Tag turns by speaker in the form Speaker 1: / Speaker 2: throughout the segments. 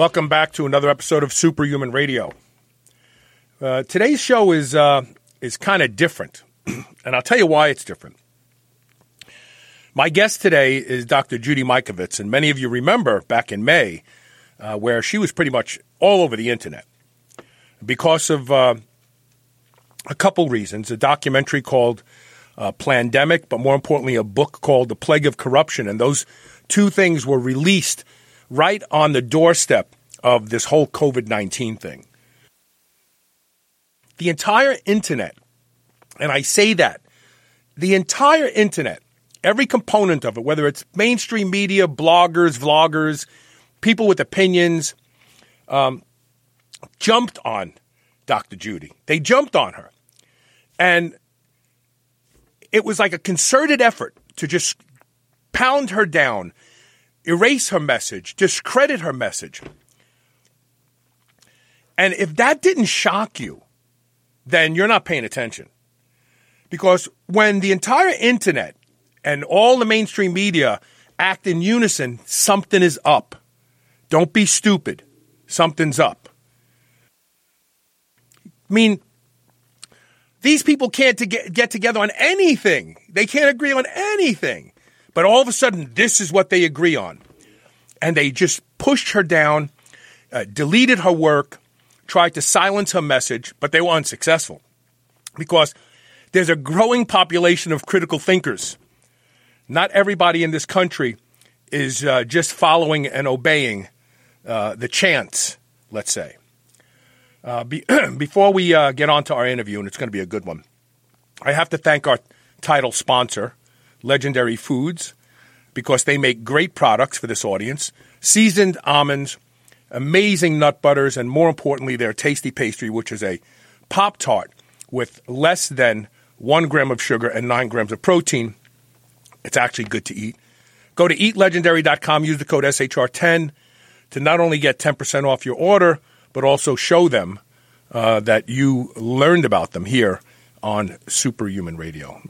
Speaker 1: Welcome back to another episode of Superhuman Radio. Uh, today's show is uh, is kind of different, and I'll tell you why it's different. My guest today is Dr. Judy Mikovits, and many of you remember back in May uh, where she was pretty much all over the internet because of uh, a couple reasons. A documentary called uh, Plandemic, but more importantly, a book called The Plague of Corruption, and those two things were released – right on the doorstep of this whole COVID 19 thing. The entire internet, and I say that, the entire internet, every component of it, whether it's mainstream media, bloggers, vloggers, people with opinions, um, jumped on Dr. Judy. They jumped on her. And it was like a concerted effort to just pound her down erase her message, discredit her message. And if that didn't shock you, then you're not paying attention. Because when the entire internet and all the mainstream media act in unison, something is up. Don't be stupid. Something's up. I mean, these people can't to get, get together on anything. They can't agree on anything. But all of a sudden, this is what they agree on. And they just pushed her down, uh, deleted her work, tried to silence her message, but they were unsuccessful because there's a growing population of critical thinkers. Not everybody in this country is uh, just following and obeying uh, the chants, let's say. Uh, be, before we uh, get on to our interview, and it's going to be a good one, I have to thank our title sponsor, Legendary Foods, because they make great products for this audience seasoned almonds, amazing nut butters, and more importantly, their tasty pastry, which is a Pop Tart with less than one gram of sugar and nine grams of protein. It's actually good to eat. Go to eatlegendary.com, use the code SHR10 to not only get 10% off your order, but also show them uh, that you learned about them here on Superhuman Radio.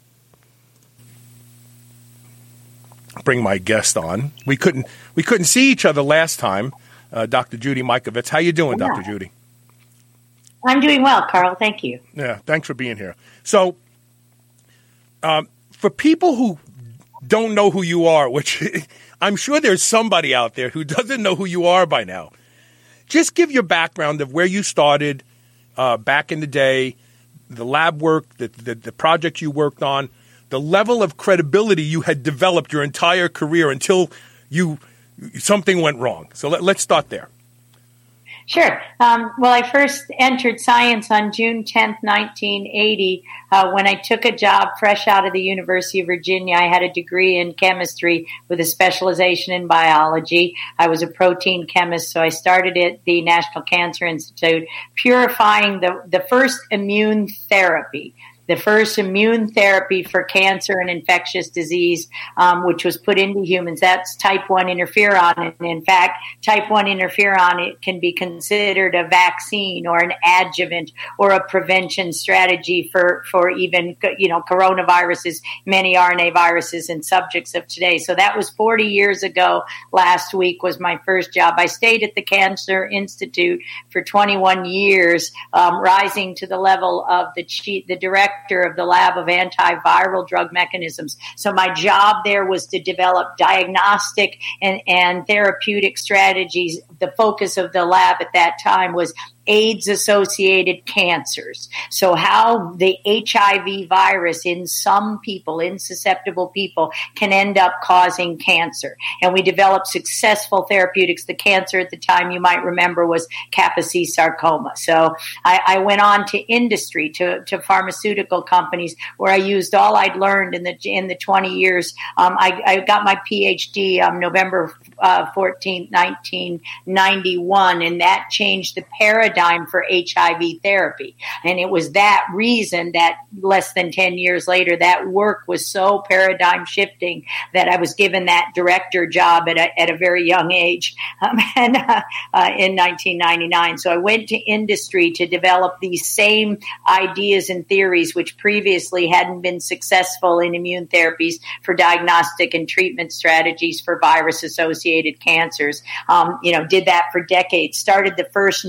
Speaker 1: Bring my guest on. We couldn't we couldn't see each other last time. Uh, Dr. Judy Mikovits, how you doing, yeah. Dr. Judy?
Speaker 2: I'm doing well, Carl. Thank you.
Speaker 1: Yeah, thanks for being here. So, um, for people who don't know who you are, which I'm sure there's somebody out there who doesn't know who you are by now, just give your background of where you started uh, back in the day, the lab work, the, the, the project you worked on, the level of credibility you had developed your entire career until you something went wrong. So let, us start there.
Speaker 2: Sure. Um, well, I first entered science on June 10th, 1980, uh, when I took a job fresh out of the University of Virginia. I had a degree in chemistry with a specialization in biology. I was a protein chemist, so I started at the National Cancer Institute purifying the, the first immune therapy the first immune therapy for cancer and infectious disease, um, which was put into humans. That's type 1 interferon. And in fact, type 1 interferon it can be considered a vaccine or an adjuvant or a prevention strategy for, for even, you know, coronaviruses, many RNA viruses and subjects of today. So that was 40 years ago. Last week was my first job. I stayed at the Cancer Institute for 21 years, um, rising to the level of the chief, the director director of the lab of antiviral drug mechanisms. So my job there was to develop diagnostic and, and therapeutic strategies. The focus of the lab at that time was AIDS associated cancers. So, how the HIV virus in some people, in susceptible people, can end up causing cancer. And we developed successful therapeutics. The cancer at the time, you might remember, was Kaposi sarcoma. So, I, I went on to industry, to, to pharmaceutical companies, where I used all I'd learned in the in the 20 years. Um, I, I, got my PhD um, November uh, 14th, 1991, and that changed the paradigm for HIV therapy. And it was that reason that less than 10 years later, that work was so paradigm shifting that I was given that director job at a, at a very young age um, and, uh, uh, in 1999. So I went to industry to develop these same ideas and theories, which previously hadn't been successful in immune therapies for diagnostic and treatment strategies for virus associated cancers. Um, you know, did that for decades, started the first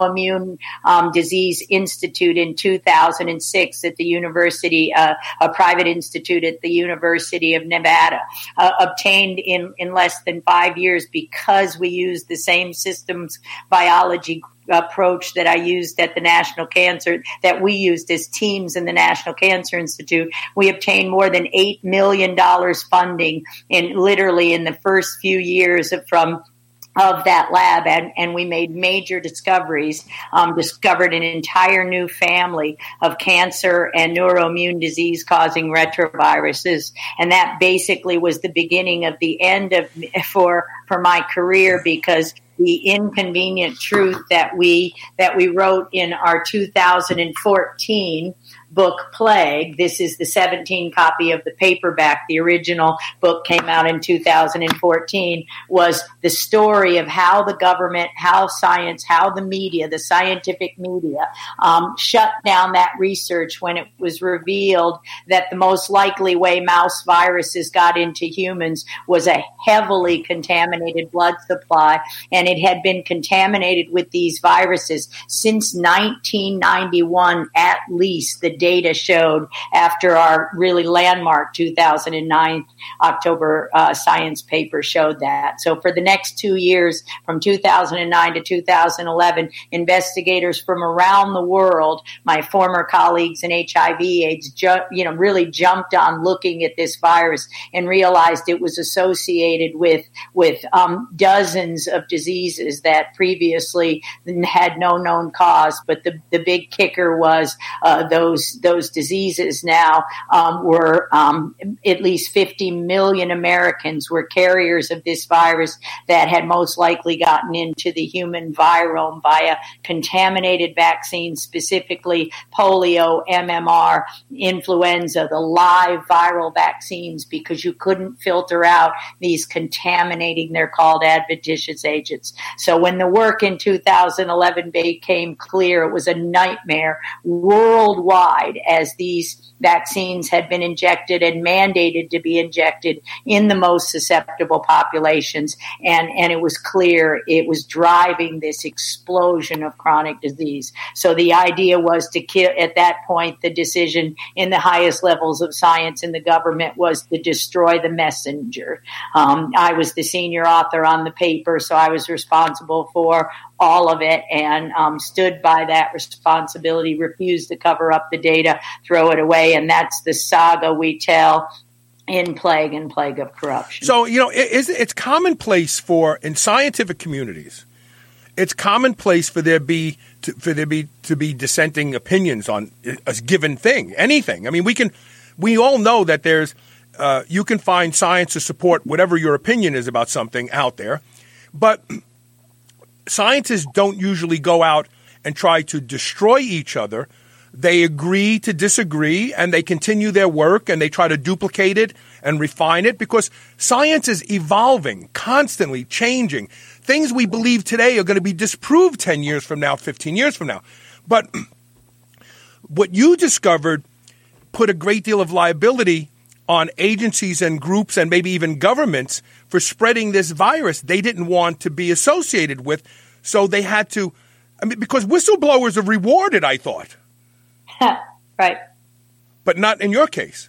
Speaker 2: neuroimmune um, disease institute in 2006 at the university, uh, a private institute at the University of Nevada, uh, obtained in, in less than five years because we used the same systems biology approach that I used at the National Cancer, that we used as teams in the National Cancer Institute. We obtained more than $8 million funding in literally in the first few years from of that lab and, and we made major discoveries um, discovered an entire new family of cancer and neuroimmune disease causing retroviruses. And that basically was the beginning of the end of for for my career because the inconvenient truth that we that we wrote in our 2014 book Plague. This is the 17 copy of the paperback. The original book came out in 2014 was the story of how the government, how science, how the media, the scientific media, um, shut down that research when it was revealed that the most likely way mouse viruses got into humans was a heavily contaminated blood supply. And it had been contaminated with these viruses since 1991 at least. The data showed after our really landmark 2009 October uh, science paper showed that. So for the next two years, from 2009 to 2011, investigators from around the world, my former colleagues in HIV/AIDS, ju- you know, really jumped on looking at this virus and realized it was associated with with um, dozens of diseases that previously had no known cause. But the the big kicker was uh, those those diseases now um, were um, at least 50 million Americans were carriers of this virus that had most likely gotten into the human virome via contaminated vaccines, specifically polio, MMR, influenza, the live viral vaccines, because you couldn't filter out these contaminating, they're called adventitious agents. So when the work in 2011 became clear, it was a nightmare worldwide as these vaccines had been injected and mandated to be injected in the most susceptible populations. And, and it was clear it was driving this explosion of chronic disease. So the idea was to kill, at that point, the decision in the highest levels of science in the government was to destroy the messenger. Um, I was the senior author on the paper, so I was responsible for all of it and um, stood by that responsibility, refused to cover up the data, throw it away. And that's the saga we tell in plague and plague of corruption.
Speaker 1: So, you know, it, it's commonplace for in scientific communities. It's commonplace for there be to, for there be to be dissenting opinions on a given thing, anything. I mean, we can we all know that there's uh, you can find science to support whatever your opinion is about something out there, but scientists don't usually go out and try to destroy each other. They agree to disagree and they continue their work and they try to duplicate it and refine it because science is evolving, constantly changing. Things we believe today are going to be disproved 10 years from now, 15 years from now. But what you discovered put a great deal of liability on agencies and groups and maybe even governments for spreading this virus they didn't want to be associated with. So they had to, I mean, because whistleblowers are rewarded, I thought.
Speaker 2: right.
Speaker 1: But not in your case.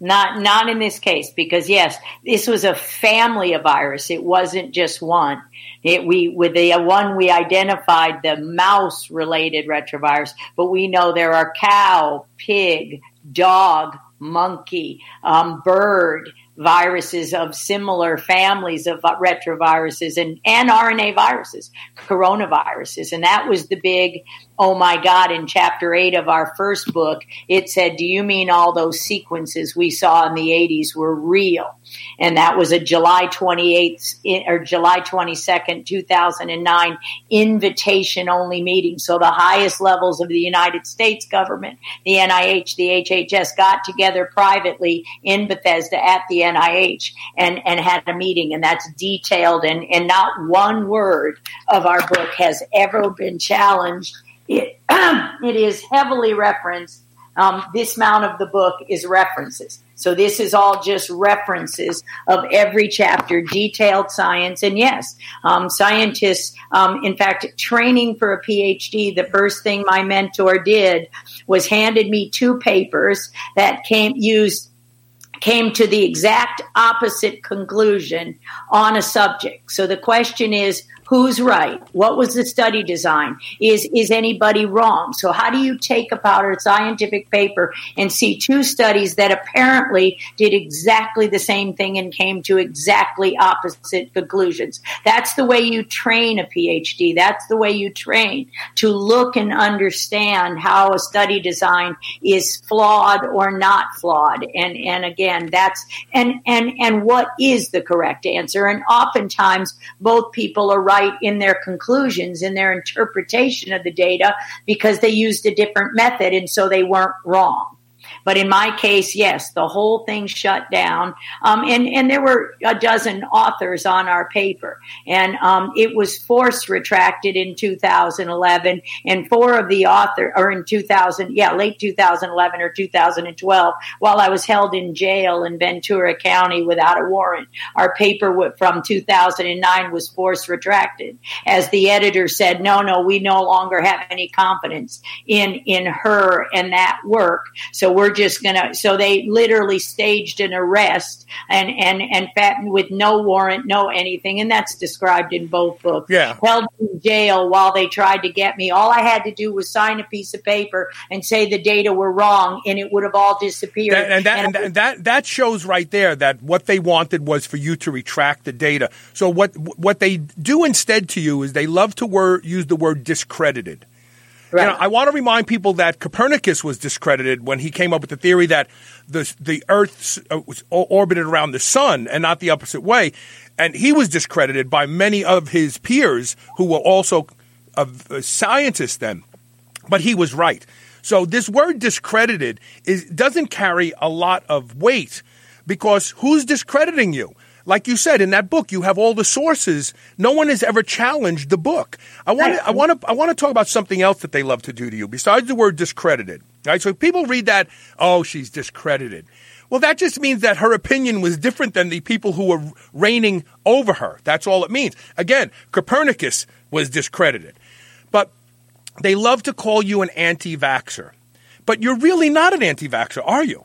Speaker 2: Not not in this case because yes, this was a family of virus. It wasn't just one. It, we with the one we identified the mouse related retrovirus, but we know there are cow, pig, dog, monkey, um, bird, viruses of similar families of retroviruses and, and RNA viruses, coronaviruses. And that was the big, oh my God, in chapter eight of our first book, it said, Do you mean all those sequences we saw in the 80s were real? And that was a July 28th or July 22nd, 2009 invitation only meeting. So the highest levels of the United States government, the NIH, the HHS got together privately in Bethesda at the NIH and, and had a meeting. And that's detailed and, and not one word of our book has ever been challenged. It, it is heavily referenced. Um, this amount of the book is references. So this is all just references of every chapter, detailed science. And yes, um, scientists, um, in fact, training for a PhD, the first thing my mentor did was handed me two papers that came used came to the exact opposite conclusion on a subject. So the question is, who's right? What was the study design? Is is anybody wrong? So how do you take a a scientific paper and see two studies that apparently did exactly the same thing and came to exactly opposite conclusions? That's the way you train a phd that's the way you train to look and understand how a study design is flawed or not flawed. And and again that's and and and what is the correct answer? And oftentimes both people are right right in their conclusions, in their interpretation of the data, because they used a different method and so they weren't wrong. But in my case, yes, the whole thing shut down. Um, and, and there were a dozen authors on our paper. And um, it was force retracted in 2011. And four of the author, or in 2000, yeah, late 2011 or 2012, while I was held in jail in Ventura County without a warrant, our paper from 2009 was force retracted. As the editor said, no, no, we no longer have any confidence in, in her and that work. So we're just going to, so they literally staged an arrest and, and, and fat, with no warrant, no anything. And that's described in both books.
Speaker 1: Yeah.
Speaker 2: Held in jail while they tried to get me. All I had to do was sign a piece of paper and say the data were wrong and it would have all disappeared.
Speaker 1: That, and, that, and, and that, that shows right there that what they wanted was for you to retract the data. So what, what they do instead to you is they love to word, use the word discredited. Right. You know, I want to remind people that Copernicus was discredited when he came up with the theory that the the Earth uh, was orbited around the sun and not the opposite way, and he was discredited by many of his peers who were also uh, scientists then. But he was right. So this word discredited is doesn't carry a lot of weight because who's discrediting you? Like you said in that book, you have all the sources. No one has ever challenged the book. I want to, I want to, I want to talk about something else that they love to do to you besides the word discredited. Right? So people read that, oh, she's discredited. Well, that just means that her opinion was different than the people who were reigning over her. That's all it means. Again, Copernicus was discredited. But they love to call you an anti vaxxer. But you're really not an anti vaxxer, are you?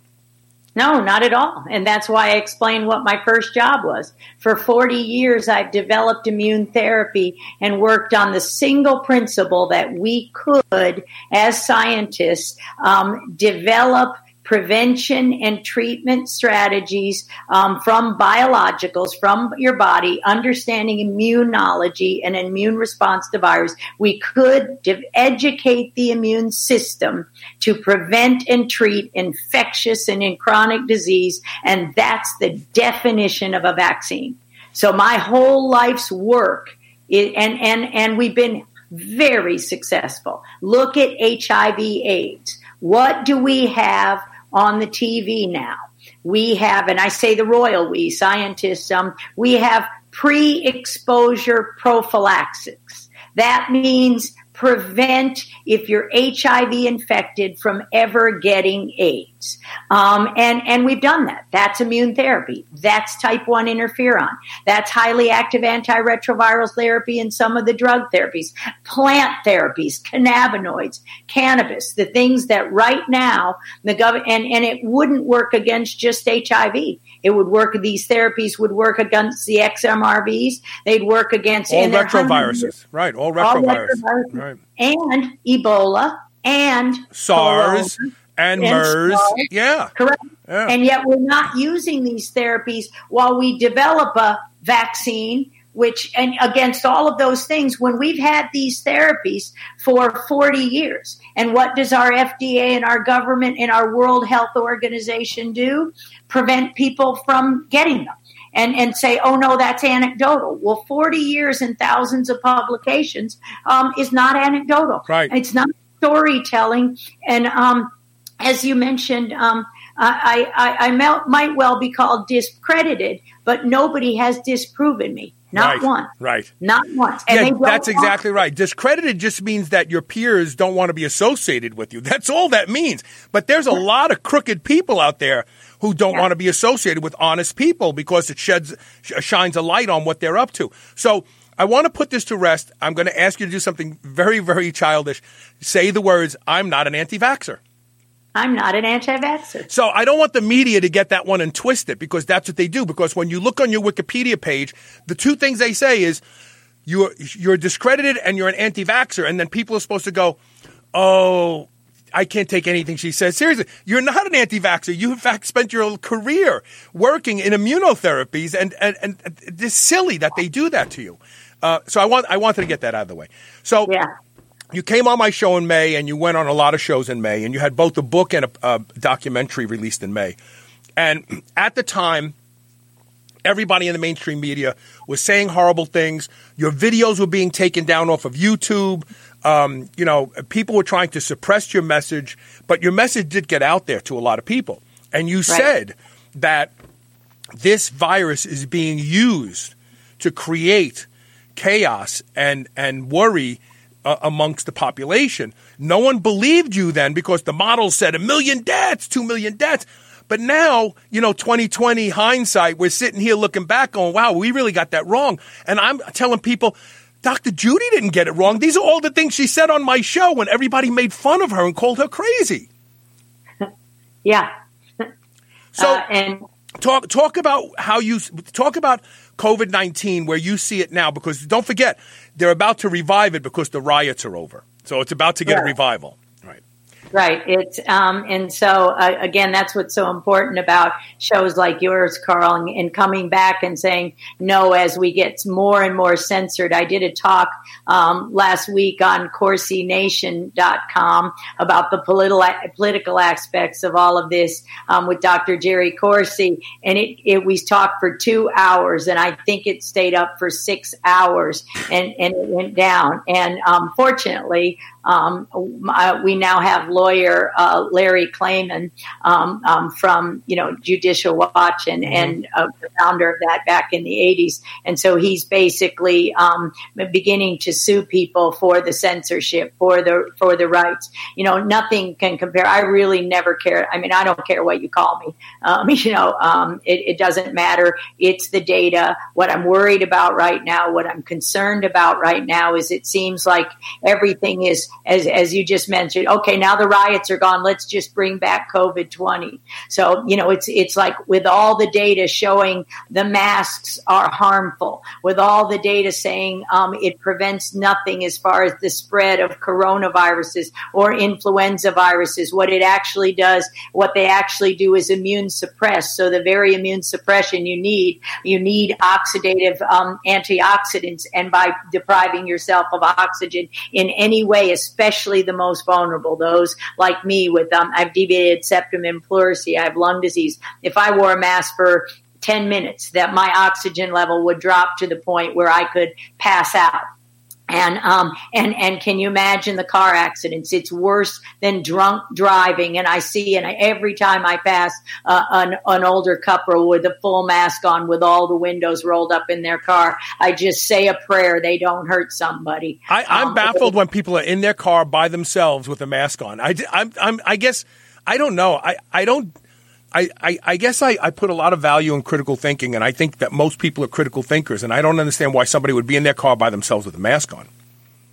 Speaker 2: No, not at all. And that's why I explained what my first job was. For 40 years, I've developed immune therapy and worked on the single principle that we could, as scientists, um, develop prevention and treatment strategies um, from biologicals from your body, understanding immunology and immune response to virus, we could educate the immune system to prevent and treat infectious and in chronic disease. And that's the definition of a vaccine. So my whole life's work, and, and, and we've been very successful. Look at HIV AIDS. What do we have on the TV now. We have, and I say the royal we, scientists, um, we have pre exposure prophylaxis. That means prevent if you're HIV infected from ever getting AIDS. Um, and, and we've done that. That's immune therapy. That's type 1 interferon. That's highly active antiretroviral therapy and some of the drug therapies, plant therapies, cannabinoids, cannabis, the things that right now the government, and, and it wouldn't work against just HIV. It would work, these therapies would work against the XMRVs. They'd work against
Speaker 1: all retroviruses. Right. All retroviruses. All retroviruses. Right.
Speaker 2: And Ebola and
Speaker 1: SARS corona, and, and MERS. Yeah.
Speaker 2: Correct. Yeah. And yet we're not using these therapies while we develop a vaccine which and against all of those things when we've had these therapies for 40 years and what does our FDA and our government and our World Health Organization do prevent people from getting them and, and say, oh no, that's anecdotal. Well, 40 years and thousands of publications um, is not anecdotal.
Speaker 1: Right.
Speaker 2: It's not storytelling. And um, as you mentioned, um, I, I, I, might well be called discredited, but nobody has disproven me. Not
Speaker 1: right,
Speaker 2: once.
Speaker 1: Right.
Speaker 2: Not once.
Speaker 1: And yeah, that's exactly right. Discredited just means that your peers don't want to be associated with you. That's all that means. But there's a lot of crooked people out there who don't yeah. want to be associated with honest people because it sheds shines a light on what they're up to. So I want to put this to rest. I'm going to ask you to do something very, very childish. Say the words, I'm not an anti vaxxer.
Speaker 2: I'm not an anti-vaxxer.
Speaker 1: So I don't want the media to get that one and twist it because that's what they do. Because when you look on your Wikipedia page, the two things they say is you're you're discredited and you're an anti-vaxxer, and then people are supposed to go, "Oh, I can't take anything she says seriously. You're not an anti-vaxxer. You in fact spent your career working in immunotherapies, and and and it's silly that they do that to you. Uh, so I want I wanted to get that out of the way. So
Speaker 2: yeah
Speaker 1: you came on my show in May and you went on a lot of shows in May and you had both a book and a, a, documentary released in May. And at the time, everybody in the mainstream media was saying horrible things. Your videos were being taken down off of YouTube. Um, you know, people were trying to suppress your message, but your message did get out there to a lot of people. And you right. said that this virus is being used to create chaos and, and worry uh, amongst the population. No one believed you then because the model said a million deaths, two million deaths. But now, you know, 2020 hindsight, we're sitting here looking back going, wow, we really got that wrong. And I'm telling people, Dr. Judy didn't get it wrong. These are all the things she said on my show when everybody made fun of her and called her crazy.
Speaker 2: Yeah.
Speaker 1: So, uh, and talk talk about how you talk about COVID nineteen where you see it now because don't forget they're about to revive it because the riots are over. So it's about to get yeah. a revival.
Speaker 2: Right. It's um, and so uh, again, that's what's so important about shows like yours, Carl, and, and, coming back and saying no as we get more and more censored. I did a talk um, last week on CorsiNation.com about the political political aspects of all of this um, with Dr. Jerry Corsi, and it, it we talked for two hours, and I think it stayed up for six hours, and and it went down. And um, fortunately, um, uh, we now have lawyer uh, Larry Klayman um, um, from you know Judicial Watch and mm-hmm. and uh, the founder of that back in the 80s, and so he's basically um, beginning to sue people for the censorship for the for the rights. You know, nothing can compare. I really never care. I mean, I don't care what you call me. Um, you know, um, it, it doesn't matter. It's the data. What I'm worried about right now, what I'm concerned about right now, is it seems like everything is as, as you just mentioned, okay, now the riots are gone. Let's just bring back COVID 20. So, you know, it's, it's like with all the data showing the masks are harmful, with all the data saying um, it prevents nothing as far as the spread of coronaviruses or influenza viruses. What it actually does, what they actually do is immune suppress. So the very immune suppression you need, you need oxidative um, antioxidants. And by depriving yourself of oxygen in any way, especially the most vulnerable, those like me with um, I've deviated septum and pleurisy, I have lung disease. If I wore a mask for 10 minutes, that my oxygen level would drop to the point where I could pass out and um and and can you imagine the car accidents it's worse than drunk driving and i see and I, every time i pass uh, an, an older couple with a full mask on with all the windows rolled up in their car i just say a prayer they don't hurt somebody
Speaker 1: I, i'm um, baffled when people are in their car by themselves with a mask on i I'm, I'm i guess I don't know. I, I don't. I, I, I guess I, I put a lot of value in critical thinking, and I think that most people are critical thinkers, and I don't understand why somebody would be in their car by themselves with a mask on.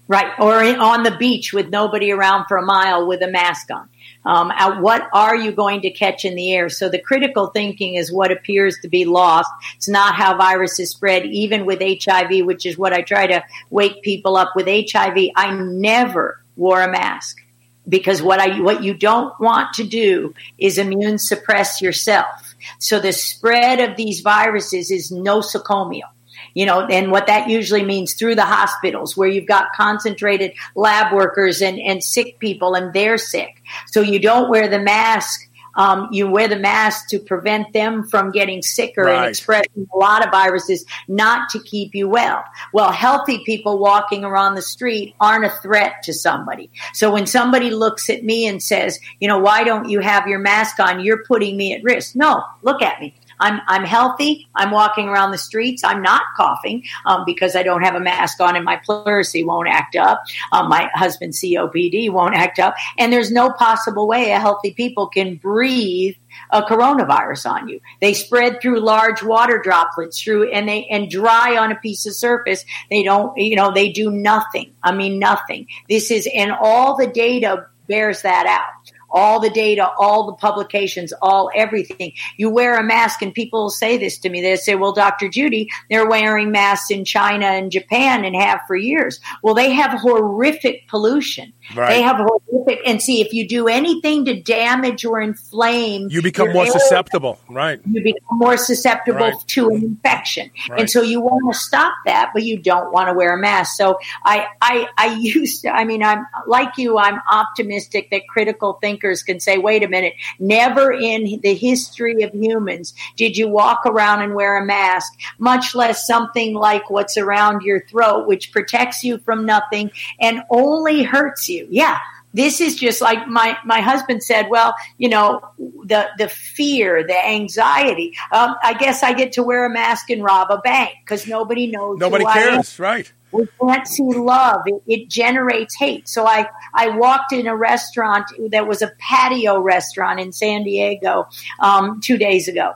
Speaker 2: Right, or in, on the beach with nobody around for a mile with a mask on. Um, what are you going to catch in the air? So the critical thinking is what appears to be lost. It's not how viruses spread, even with HIV, which is what I try to wake people up with HIV. I never wore a mask because what I what you don't want to do is immune suppress yourself. So the spread of these viruses is nosocomial you know, and what that usually means through the hospitals where you've got concentrated lab workers and, and sick people and they're sick. So you don't wear the mask. Um, you wear the mask to prevent them from getting sicker right. and expressing a lot of viruses, not to keep you well. Well, healthy people walking around the street aren't a threat to somebody. So when somebody looks at me and says, you know, why don't you have your mask on? You're putting me at risk. No, look at me. I'm I'm healthy. I'm walking around the streets. I'm not coughing um, because I don't have a mask on, and my pleurisy won't act up. Um, my husband's COPD won't act up, and there's no possible way a healthy people can breathe a coronavirus on you. They spread through large water droplets through and they and dry on a piece of surface. They don't, you know, they do nothing. I mean nothing. This is and all the data bears that out all the data, all the publications, all everything. You wear a mask, and people say this to me. They say, Well, Dr. Judy, they're wearing masks in China and Japan and have for years. Well, they have horrific pollution. Right. They have horrific, and see, if you do anything to damage or inflame,
Speaker 1: you become more susceptible, right?
Speaker 2: You become more susceptible right. to an infection, right. and so you want to stop that, but you don't want to wear a mask. So I, I, I used to. I mean, I'm like you. I'm optimistic that critical thinkers can say, "Wait a minute, never in the history of humans did you walk around and wear a mask, much less something like what's around your throat, which protects you from nothing and only hurts you." You. Yeah. This is just like my, my husband said, well, you know, the, the fear, the anxiety. Um, I guess I get to wear a mask and rob a bank because nobody knows.
Speaker 1: Nobody cares, right?
Speaker 2: we can't see love. It, it, generates hate. So I, I walked in a restaurant that was a patio restaurant in San Diego um, two days ago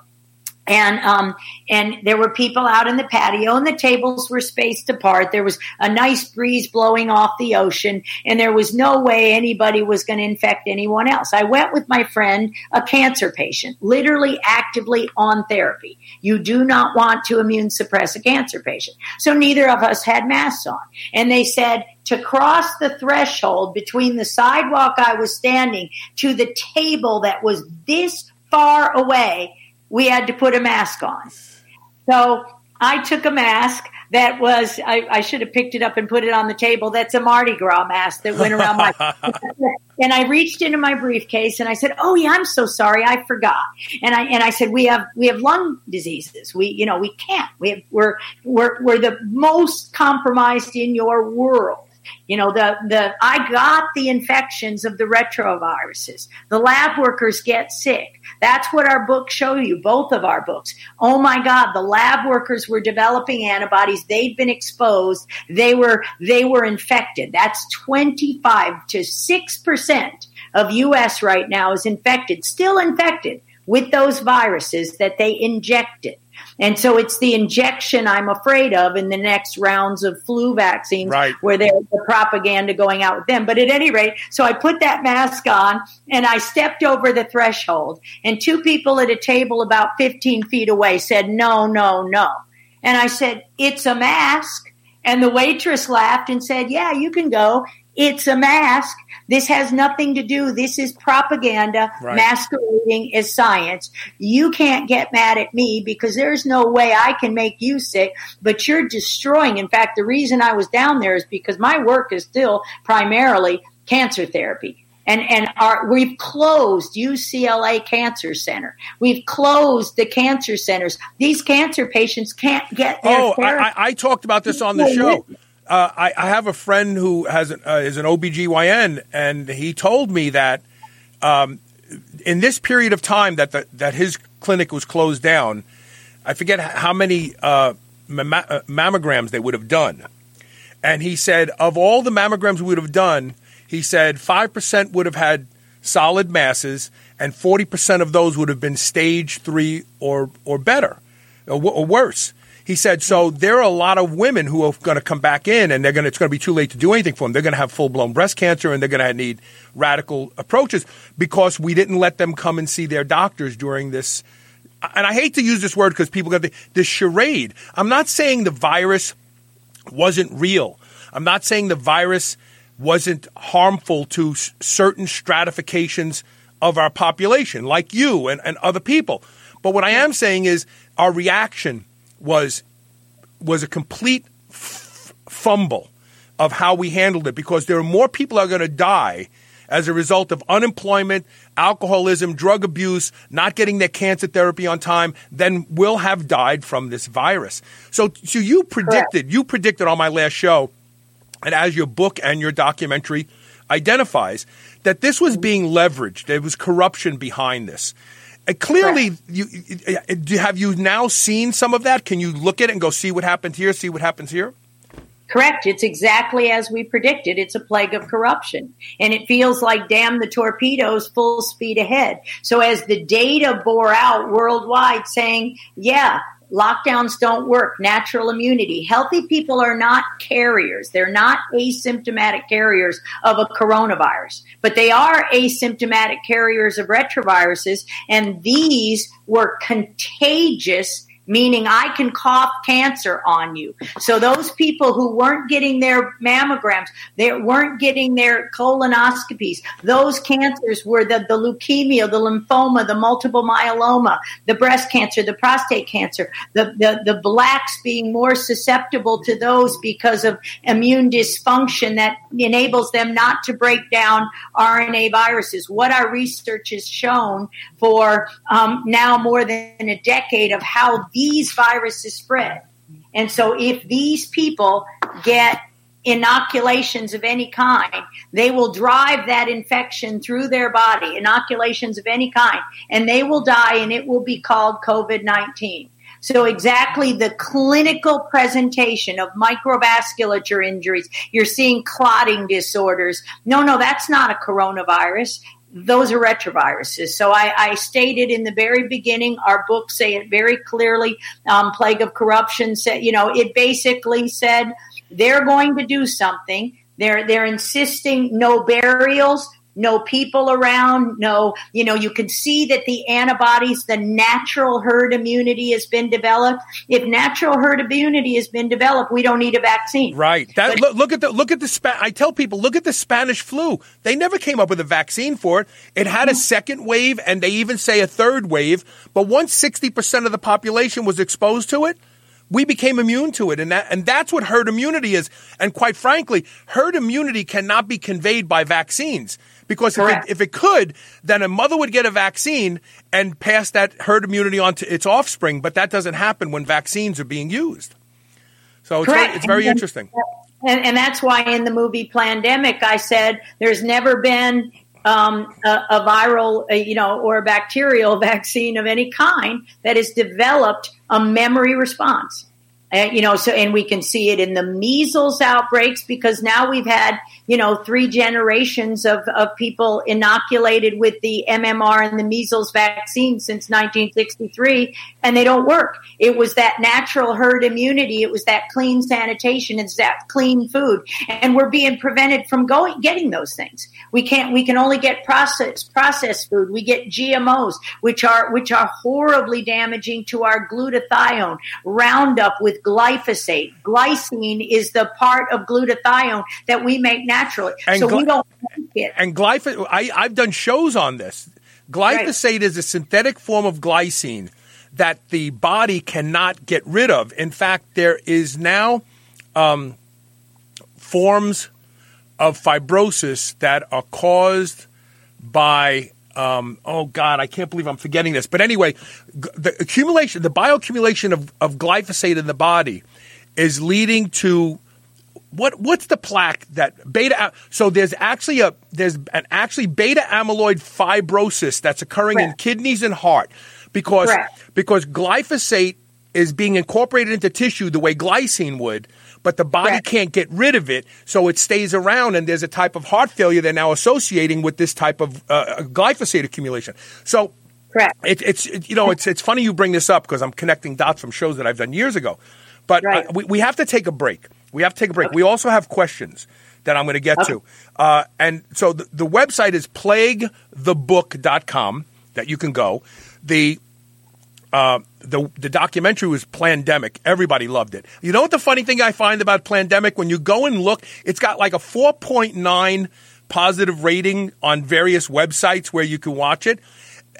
Speaker 2: and um, and there were people out in the patio, and the tables were spaced apart. There was a nice breeze blowing off the ocean, and there was no way anybody was going to infect anyone else. I went with my friend, a cancer patient, literally actively on therapy. You do not want to immune suppress a cancer patient, so neither of us had masks on, and they said to cross the threshold between the sidewalk I was standing to the table that was this far away we had to put a mask on. So I took a mask that was, I, I, should have picked it up and put it on the table. That's a Mardi Gras mask that went around my, and I reached into my briefcase and I said, Oh yeah, I'm so sorry. I forgot. And I, and I said, we have, we have lung diseases. We, you know, we can't, we have, we're, we're, we're the most compromised in your world. You know, the, the, I got the infections of the retroviruses. The lab workers get sick. That's what our books show you, both of our books. Oh my God, the lab workers were developing antibodies. They'd been exposed. They were, they were infected. That's 25 to 6% of US right now is infected, still infected with those viruses that they injected. And so it's the injection I'm afraid of in the next rounds of flu vaccines right. where there's the propaganda going out with them. But at any rate, so I put that mask on and I stepped over the threshold and two people at a table about 15 feet away said, no, no, no. And I said, it's a mask. And the waitress laughed and said, yeah, you can go. It's a mask. This has nothing to do. This is propaganda right. masquerading as science. You can't get mad at me because there's no way I can make you sick, but you're destroying. In fact, the reason I was down there is because my work is still primarily cancer therapy. And, and our, we've closed UCLA Cancer Center. We've closed the cancer centers. These cancer patients can't get their
Speaker 1: Oh, I, I, talked about this on the show uh, I, I, have a friend who has an, uh, is an OBGYN, and he told me that um, in this period of time that the, that his clinic was closed down, I forget how many uh, uh, mammograms they would have done, and he said of all the mammograms we would have done, he said five percent would have had solid masses, and 40% of those would have been stage three or, or better, or, or worse. He said, so there are a lot of women who are going to come back in and they're going to, it's going to be too late to do anything for them. They're going to have full blown breast cancer and they're going to need radical approaches because we didn't let them come and see their doctors during this. And I hate to use this word because people got the, charade. I'm not saying the virus wasn't real. I'm not saying the virus wasn't harmful to s- certain stratifications of our population, like you and, and other people. But what I am saying is our reaction was was a complete f- fumble of how we handled it because there are more people are going to die as a result of unemployment, alcoholism, drug abuse, not getting their cancer therapy on time than will have died from this virus. So, so you predicted, you predicted on my last show, and as your book and your documentary identifies, that this was mm-hmm. being leveraged. There was corruption behind this. Uh, clearly, you, uh, have you now seen some of that? Can you look at it and go, see what happened here, see what happens here?
Speaker 2: Correct. It's exactly as we predicted. It's a plague of corruption. And it feels like damn the torpedoes full speed ahead. So as the data bore out worldwide saying, yeah, lockdowns don't work, natural immunity. Healthy people are not carriers. They're not asymptomatic carriers of a coronavirus, but they are asymptomatic carriers of retroviruses. And these were contagious meaning I can cough cancer on you. So those people who weren't getting their mammograms, they weren't getting their colonoscopies, those cancers were the, the leukemia, the lymphoma, the multiple myeloma, the breast cancer, the prostate cancer, the, the, the blacks being more susceptible to those because of immune dysfunction that enables them not to break down RNA viruses. What our research has shown for um, now more than a decade of how these viruses spread. And so if these people get inoculations of any kind, they will drive that infection through their body, inoculations of any kind, and they will die and it will be called COVID 19. So exactly the clinical presentation of microvasculature injuries. You're seeing clotting disorders. No, no, that's not a coronavirus those are retroviruses. So I, I, stated in the very beginning, our book say it very clearly. Um, Plague of Corruption said, you know, it basically said they're going to do something. They're they're insisting no burials, no people around, no, you know, you can see that the antibodies, the natural herd immunity has been developed. If natural herd immunity has been developed, we don't need a vaccine.
Speaker 1: Right. That look, look at the look at the Spa- I tell people look at the Spanish flu. They never came up with a vaccine for it. It had a second wave, and they even say a third wave. But once sixty percent of the population was exposed to it, we became immune to it, and that and that's what herd immunity is. And quite frankly, herd immunity cannot be conveyed by vaccines because if it, if it could, then a mother would get a vaccine and pass that herd immunity on to its offspring. But that doesn't happen when vaccines are being used. So it's very, it's very
Speaker 2: And-
Speaker 1: interesting.
Speaker 2: And, and that's why in the movie Plandemic, I said there's never been um, a, a viral, uh, you know, or a bacterial vaccine of any kind that has developed a memory response. Uh, you know, so and we can see it in the measles outbreaks because now we've had you know three generations of, of people inoculated with the MMR and the measles vaccine since 1963, and they don't work. It was that natural herd immunity. It was that clean sanitation. It's that clean food, and we're being prevented from going getting those things. We can't. We can only get processed processed food. We get GMOs, which are which are horribly damaging to our glutathione. Roundup with glyphosate. Glycine is the part of glutathione that we make naturally.
Speaker 1: And
Speaker 2: so
Speaker 1: gly-
Speaker 2: we don't make it.
Speaker 1: And glyphosate, I've done shows on this. Glyphosate is a synthetic form of glycine that the body cannot get rid of. In fact, there is now um, forms of fibrosis that are caused by. Um, oh God, I can't believe I'm forgetting this. But anyway, g- the accumulation, the bioaccumulation of, of glyphosate in the body is leading to what what's the plaque that beta so there's actually a there's an actually beta amyloid fibrosis that's occurring in kidneys and heart because
Speaker 2: Correct.
Speaker 1: because glyphosate is being incorporated into tissue the way glycine would but the body
Speaker 2: Correct.
Speaker 1: can't get rid of it, so it stays around, and there's a type of heart failure they're now associating with this type of uh, glyphosate accumulation. So
Speaker 2: Correct.
Speaker 1: it, it's it, you know it's it's funny you bring this up because I'm connecting dots from shows that I've done years ago, but
Speaker 2: Right.
Speaker 1: uh, we we have to take a break. We have to take a break. We also have questions that I'm going to get to, uh, and so the, the website is plaguethebook.com that you can go. The uh, the the documentary was Plandemic. Everybody loved it. You know what the funny thing I find about Plandemic? When you go and look, it's got like a 4.9 positive rating on various websites where you can watch it.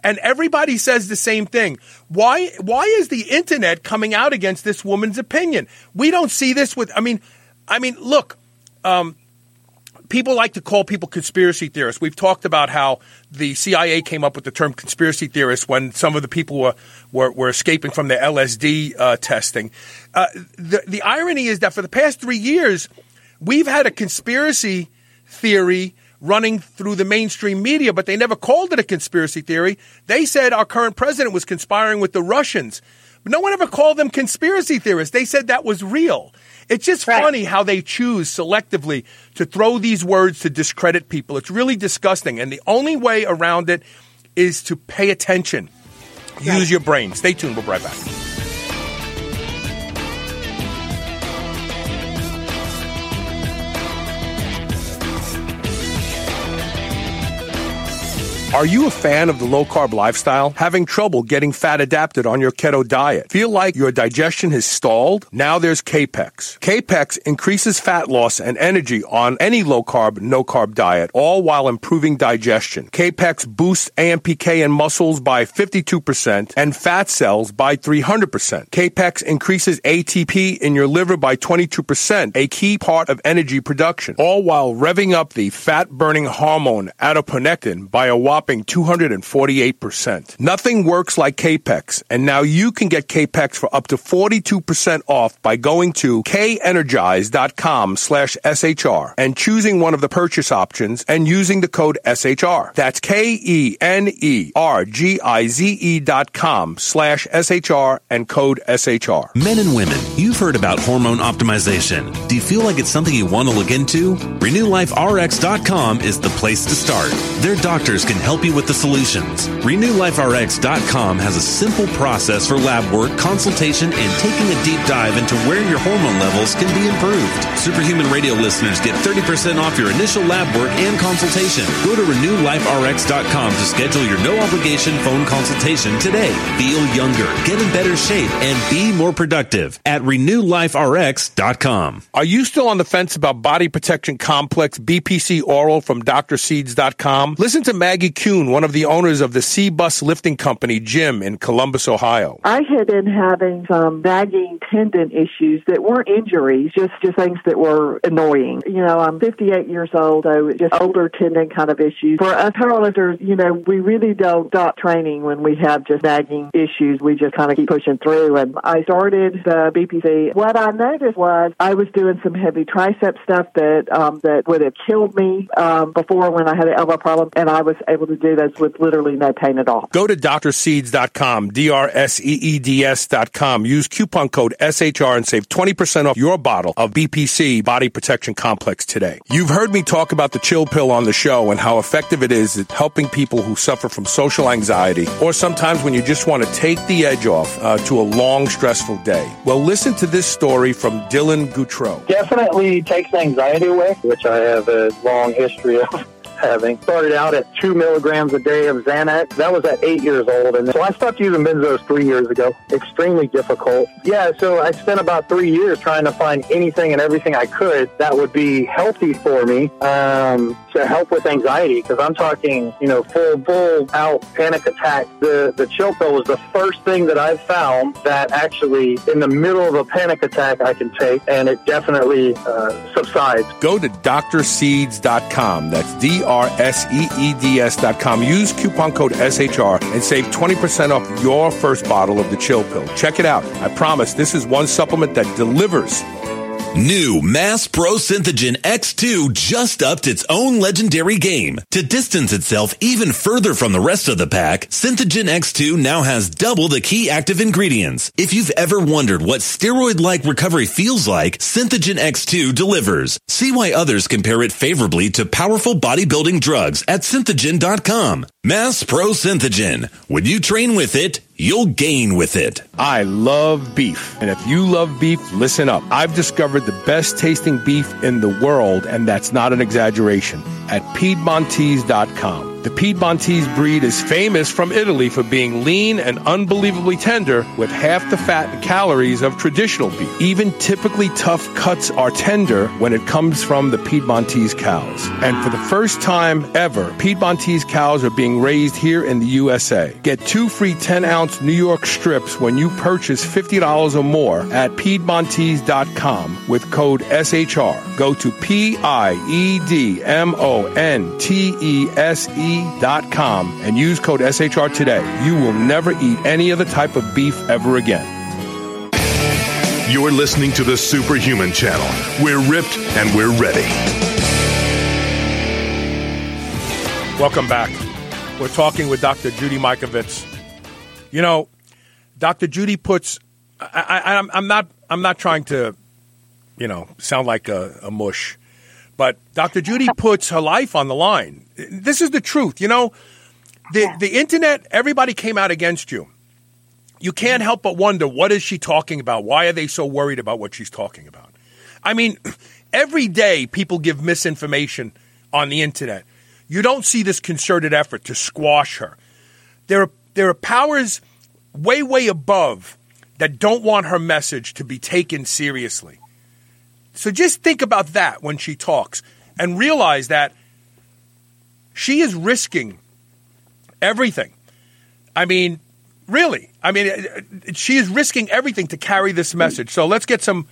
Speaker 1: And everybody says the same thing. Why why is the internet coming out against this woman's opinion? We don't see this with I mean I mean look, um, people like to call people conspiracy theorists. We've talked about how the CIA came up with the term conspiracy theorist when some of the people were were, were escaping from the LSD uh, testing. Uh, the the irony is that for the past three years, we've had a conspiracy theory running through the mainstream media, but they never called it a conspiracy theory. They said our current president was conspiring with the Russians. But no one ever called them conspiracy theorists. They said that was real. It's just
Speaker 2: Right.
Speaker 1: funny how they choose selectively to throw these words to discredit people. It's really disgusting. And the only way around it is to pay attention. Use your brain. Stay tuned. We'll be right back. Are you a fan of the low carb lifestyle? Having trouble getting fat adapted on your keto diet? Feel like your digestion has stalled? Now there's Kapex. Kapex increases fat loss and energy on any low carb, no carb diet, all while improving digestion. Kapex boosts AMPK in muscles by 52% and fat cells by 300%. Kapex increases ATP in your liver by 22%, a key part of energy production, all while revving up the fat burning hormone adiponectin by a whopping 248%. Nothing works like Kapex, and now you can get Kapex for up to 42% off by going to kenergize.com slash SHR and choosing one of the purchase options and using the code SHR. That's K-E-N-E-R-G-I-Z-E dot com slash SHR and code SHR.
Speaker 3: Men and women, you've heard about hormone optimization. Do you feel like it's something you want to look into? RenewLifeRx.com is the place to start. Their doctors can help you with the solutions. RenewLifeRx.com has a simple process for lab work, consultation, and taking a deep dive into where your hormone levels can be improved. Superhuman Radio listeners get 30% off your initial lab work and consultation. Go to RenewLifeRx.com to schedule your no obligation phone consultation today. Feel younger, get in better shape, and be more productive at RenewLifeRx.com.
Speaker 1: Are you still on the fence about body protection complex BPC oral from drseeds.com? Listen to Maggie Kuhn, one of the owners of the C Bus Lifting Company gym in Columbus, Ohio.
Speaker 4: I had been having some nagging tendon issues that weren't injuries, just just things that were annoying. You know, I'm 58 years old, so just older tendon kind of issues. For us powerlifters, you know, we really don't stop training when we have just nagging issues. We just kind of keep pushing through. And I started the BPC. What I noticed was I was doing some heavy tricep stuff that um, that would have killed me um, before when I had an elbow problem, and I was able to do those with literally no pain at all.
Speaker 1: Go to drseeds.com, D-R-S-E-E-D-S dot com. Use coupon code SHR and save 20% off your bottle of BPC Body Protection Complex today. You've heard me talk about the chill pill on the show and how effective it is at helping people who suffer from social anxiety or sometimes when you just want to take the edge off uh, to a long, stressful day. Well, listen to this story from Dylan Goutreau.
Speaker 5: definitely takes anxiety away, which I have a long history of having. Started out at two milligrams a day of Xanax. That was at eight years old. And so I stopped using benzos three years ago. Extremely difficult. Yeah, so I spent about three years trying to find anything and everything I could that would be healthy for me um, to help with anxiety. Because I'm talking, you know, full, full out panic attack. The, the chill pill was the first thing that I've found that actually in the middle of a panic attack I can take and it definitely uh, subsides.
Speaker 1: Go to drseeds.com. That's D R S E E D S dot com. Use coupon code SHR and save 20% off your first bottle of the chill pill. Check it out. I promise this is one supplement that delivers.
Speaker 3: New Mass Pro Synthogen X2 just upped its own legendary game. To distance itself even further from the rest of the pack, Synthogen X2 now has double the key active ingredients. If you've ever wondered what steroid-like recovery feels like, Synthogen X2 delivers. See why others compare it favorably to powerful bodybuilding drugs at synthogen.com. Mass Pro Synthogen. When you train with it, you'll gain with it.
Speaker 1: I love beef. And if you love beef, listen up. I've discovered the best tasting beef in the world, and that's not an exaggeration, at Piedmontese.com. The Piedmontese breed is famous from Italy for being lean and unbelievably tender with half the fat and calories of traditional beef. Even typically tough cuts are tender when it comes from the Piedmontese cows. And for the first time ever, Piedmontese cows are being raised here in the USA. Get two free 10 ounce New York strips when you purchase $50 or more at Piedmontese.com with code SHR. Go to P I E D M O N T E S E dot com and use code SHR today. You will never eat any other type of beef ever again.
Speaker 6: You're listening to the Superhuman Channel. We're ripped and we're ready.
Speaker 1: Welcome back. We're talking with Dr. Judy Mikovits. You know, Dr. Judy puts. I, I, I'm, I'm not. I'm not trying to, you know, sound like a, a mush, but Dr. Judy puts her life on the line. This is the truth. You know, the the internet. Everybody came out against you. You can't help but wonder what is she talking about? Why are they so worried about what she's talking about? I mean, every day people give misinformation on the internet. You don't see this concerted effort to squash her. There are there are powers way way above that don't want her message to be taken seriously. So just think about that when she talks and realize that she is risking everything. I mean, really. I mean, she is risking everything to carry this message. So let's get some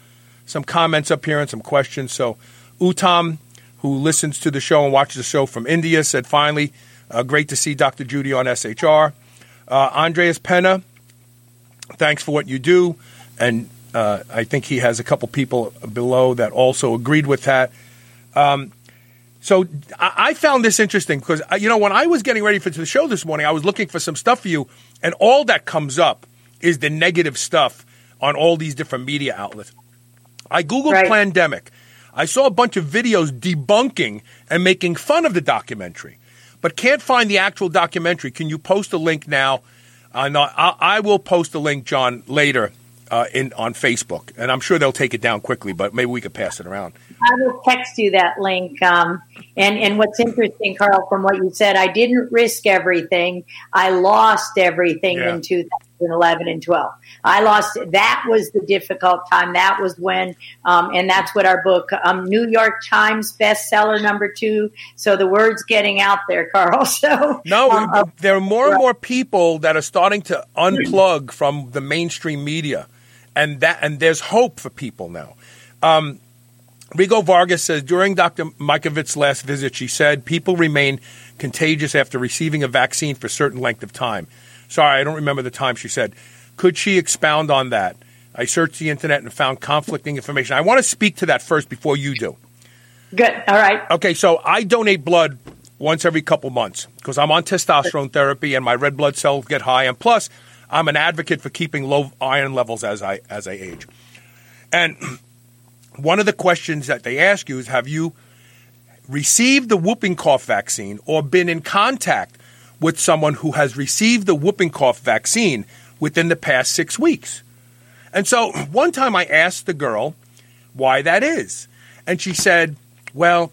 Speaker 1: some comments up here and some questions. So Utam who listens to the show and watches the show from India, said, finally, uh, great to see Dr. Judy on SHR. Uh, Andreas Penna, thanks for what you do. And uh, I think he has a couple people below that also agreed with that. Um, so I, I, found this interesting because, uh, you know, when I was getting ready for the show this morning, I was looking for some stuff for you, and all that comes up is the negative stuff on all these different media outlets. I Googled right. Plandemic. I saw a bunch of videos debunking and making fun of the documentary, but can't find the actual documentary. Can you post a link now? Uh, no, I, I will post a link, John, later uh, in on Facebook, and I'm sure they'll take it down quickly. But maybe we could pass it around.
Speaker 2: I will text you that link. Um, and and what's interesting, Carl, from what you said, I didn't risk everything. I lost everything yeah. in 2011 and 12. I lost. That was the difficult time. That was when, um, and that's what our book, um, New York Times bestseller number two. So the word's getting out there, Carl. So
Speaker 1: no, um, there are more and more people that are starting to unplug from the mainstream media, and that and there's hope for people now. Um, Rigo Vargas says during Dr. Mikovits' last visit, she said people remain contagious after receiving a vaccine for a certain length of time. Sorry, I don't remember the time she said. Could she expound on that? I searched the internet and found conflicting information. I want to speak to that first before you do.
Speaker 2: Good. All right.
Speaker 1: Okay, so I donate blood once every couple months because I'm on testosterone therapy and my red blood cells get high, and plus I'm an advocate for keeping low iron levels as I as I age. And one of the questions that they ask you is, have you received the whooping cough vaccine or been in contact with someone who has received the whooping cough vaccine within the past six weeks. And so one time I asked the girl why that is. And she said, Well,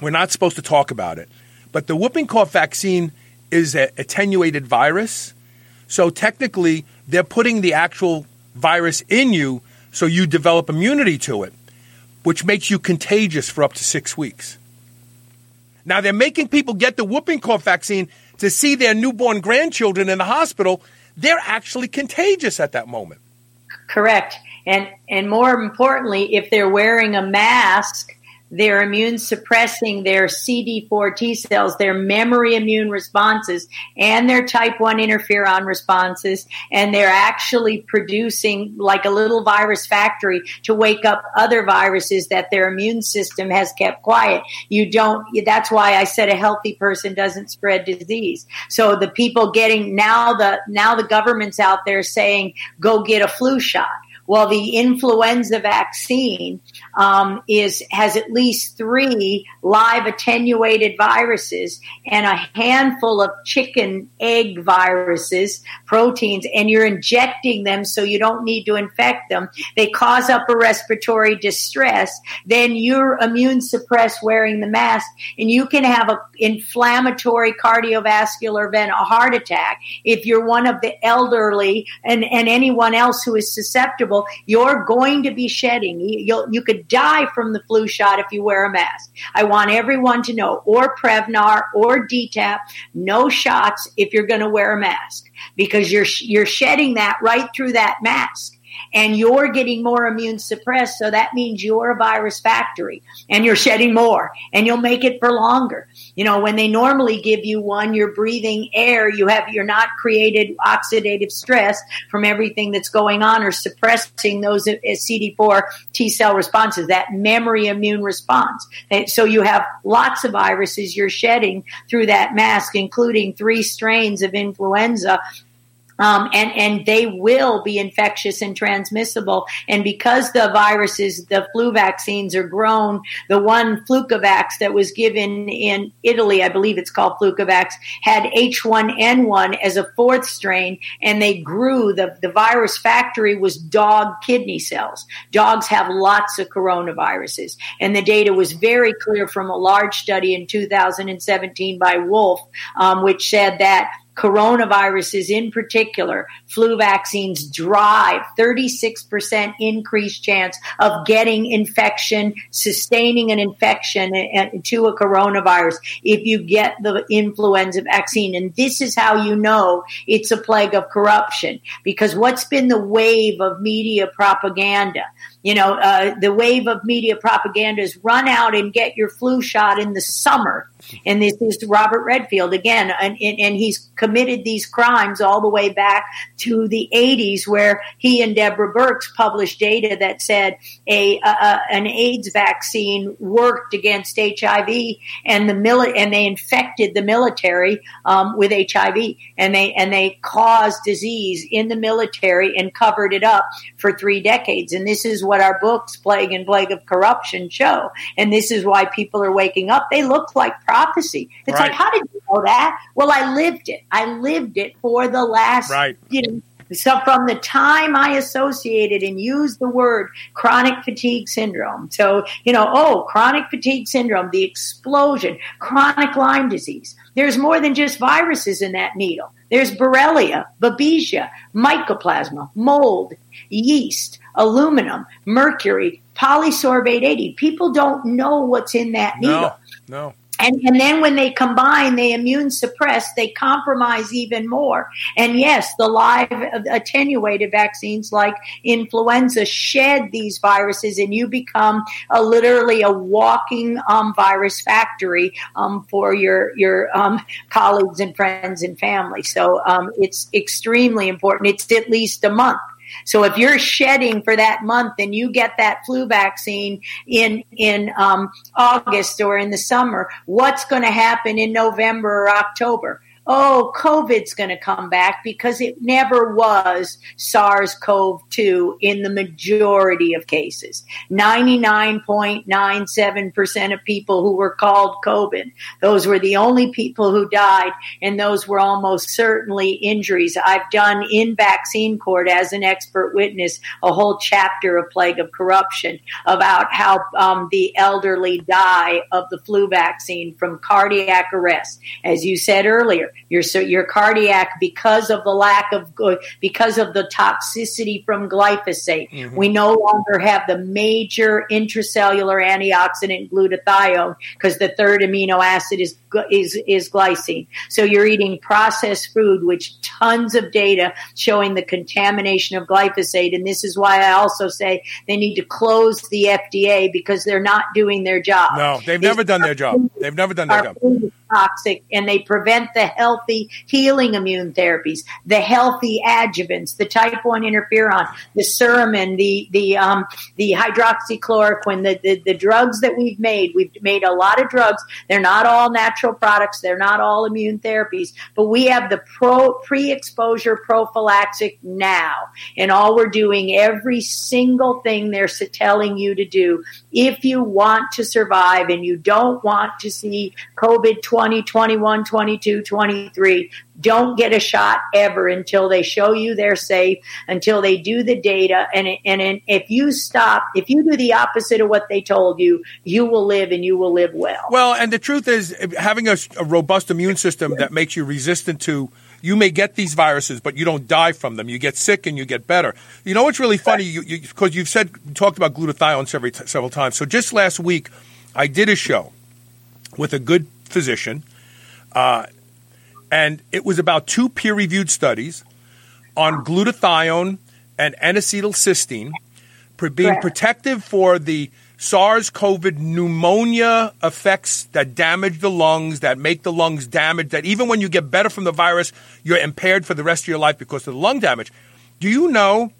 Speaker 1: we're not supposed to talk about it, but the whooping cough vaccine is an attenuated virus. So technically, they're putting the actual virus in you so you develop immunity to it, which makes you contagious for up to six weeks. Now, they're making people get the whooping cough vaccine to see their newborn grandchildren in the hospital they're actually contagious at that moment.
Speaker 2: Correct. And and more importantly, if they're wearing a mask, they're immune suppressing their CD4 T cells, their memory immune responses, and their type 1 interferon responses. And they're actually producing like a little virus factory to wake up other viruses that their immune system has kept quiet. You don't, that's why I said a healthy person doesn't spread disease. So the people getting now the, now the government's out there saying, go get a flu shot. Well, the influenza vaccine um, is has at least three live attenuated viruses and a handful of chicken egg viruses, proteins, and you're injecting them so you don't need to infect them. They cause upper respiratory distress. Then you're immune suppressed wearing the mask, and you can have an inflammatory cardiovascular event, a heart attack. If you're one of the elderly and, and anyone else who is susceptible, you're going to be shedding. you you could die from the flu shot if you wear a mask. I want everyone to know, or Prevnar or DTaP, no shots if you're going to wear a mask because you're you're shedding that right through that mask and you're getting more immune suppressed. So that means you're a virus factory and you're shedding more and you'll make it for longer. You know, when they normally give you one, you're breathing air, you have, you're not created oxidative stress from everything that's going on or suppressing those uh, CD4 T cell responses, that memory immune response. So you have lots of viruses you're shedding through that mask, including three strains of influenza um, and and they will be infectious and transmissible. And because the viruses, the flu vaccines are grown, the one Flucelvax that was given in Italy, I believe it's called Flucelvax, had H1N1 as a fourth strain, and they grew. the The virus factory was dog kidney cells. Dogs have lots of coronaviruses, and the data was very clear from a large study in 2017 by Wolf, um, which said that coronaviruses in particular, flu vaccines drive 36% increased chance of getting infection, sustaining an infection to a coronavirus if you get the influenza vaccine. And this is how you know it's a plague of corruption because what's been the wave of media propaganda? You know, uh, the wave of media propaganda is run out and get your flu shot in the summer. And this is Robert Redfield again, and, and he's committed these crimes all the way back to the 80s, where he and Deborah Birx published data that said a, a an AIDS vaccine worked against HIV, and the mili- and they infected the military um, with HIV, and they and they caused disease in the military and covered it up for three decades. And this is what our books, Plague and Plague of Corruption, show. And this is why people are waking up. They look like prophecy. It's right. like, how did you know that? Well, I lived it. I lived it for the last, right. you know, so from the time I associated and used the word chronic fatigue syndrome, so, you know, oh, chronic fatigue syndrome, the explosion, chronic Lyme disease. There's more than just viruses in that needle. There's Borrelia, Babesia, Mycoplasma, mold, yeast, aluminum, mercury, polysorbate 80. People don't know what's in that needle.
Speaker 1: No, no.
Speaker 2: And, and then when they combine, they immune suppress, they compromise even more. And yes, the live attenuated vaccines like influenza shed these viruses and you become a, literally a walking um, virus factory um, for your, your um, colleagues and friends and family. So um, it's extremely important. It's at least a month so if you're shedding for that month and you get that flu vaccine in in um, August or in the summer, what's going to happen in November or October? Oh, COVID's going to come back because it never was SARS CoV 2 in the majority of cases. 99.97% of people who were called COVID, those were the only people who died, and those were almost certainly injuries. I've done in vaccine court as an expert witness a whole chapter of Plague of Corruption about how um, the elderly die of the flu vaccine from cardiac arrest. As you said earlier, Your so your cardiac because of the lack of because of the toxicity from glyphosate. Mm-hmm. We no longer have the major intracellular antioxidant glutathione because the third amino acid is is is glycine. So you're eating processed food, which tons of data showing the contamination of glyphosate. And this is why I also say they need to close the FDA because they're not doing their job.
Speaker 1: No, they've never done their job. They've never done their job.
Speaker 2: Toxic, and they prevent the healthy healing immune therapies, the healthy adjuvants, the type one interferon, the suramin, the the um, the hydroxychloroquine, the, the the drugs that we've made. We've made a lot of drugs. They're not all natural products. They're not all immune therapies, but we have the pro pre-exposure prophylactic now, and all we're doing every single thing they're telling you to do if you want to survive and you don't want to see COVID 20, 21, 22, 23, don't get a shot ever until they show you they're safe, until they do the data. And, and if you stop, if you do the opposite of what they told you, you will live and you will live well.
Speaker 1: Well, and the truth is, having a, a robust immune system that makes you resistant to you may get these viruses, but you don't die from them. You get sick and you get better. You know what's really funny? Because you, have said talked about glutathione several several times. So just last week, I did a show with a good physician, uh, and it was about two peer-reviewed studies on glutathione and N-acetylcysteine being protective for the SARS CoV pneumonia effects that damage the lungs, that make the lungs damaged, that even when you get better from the virus, you're impaired for the rest of your life because of the lung damage. Do you know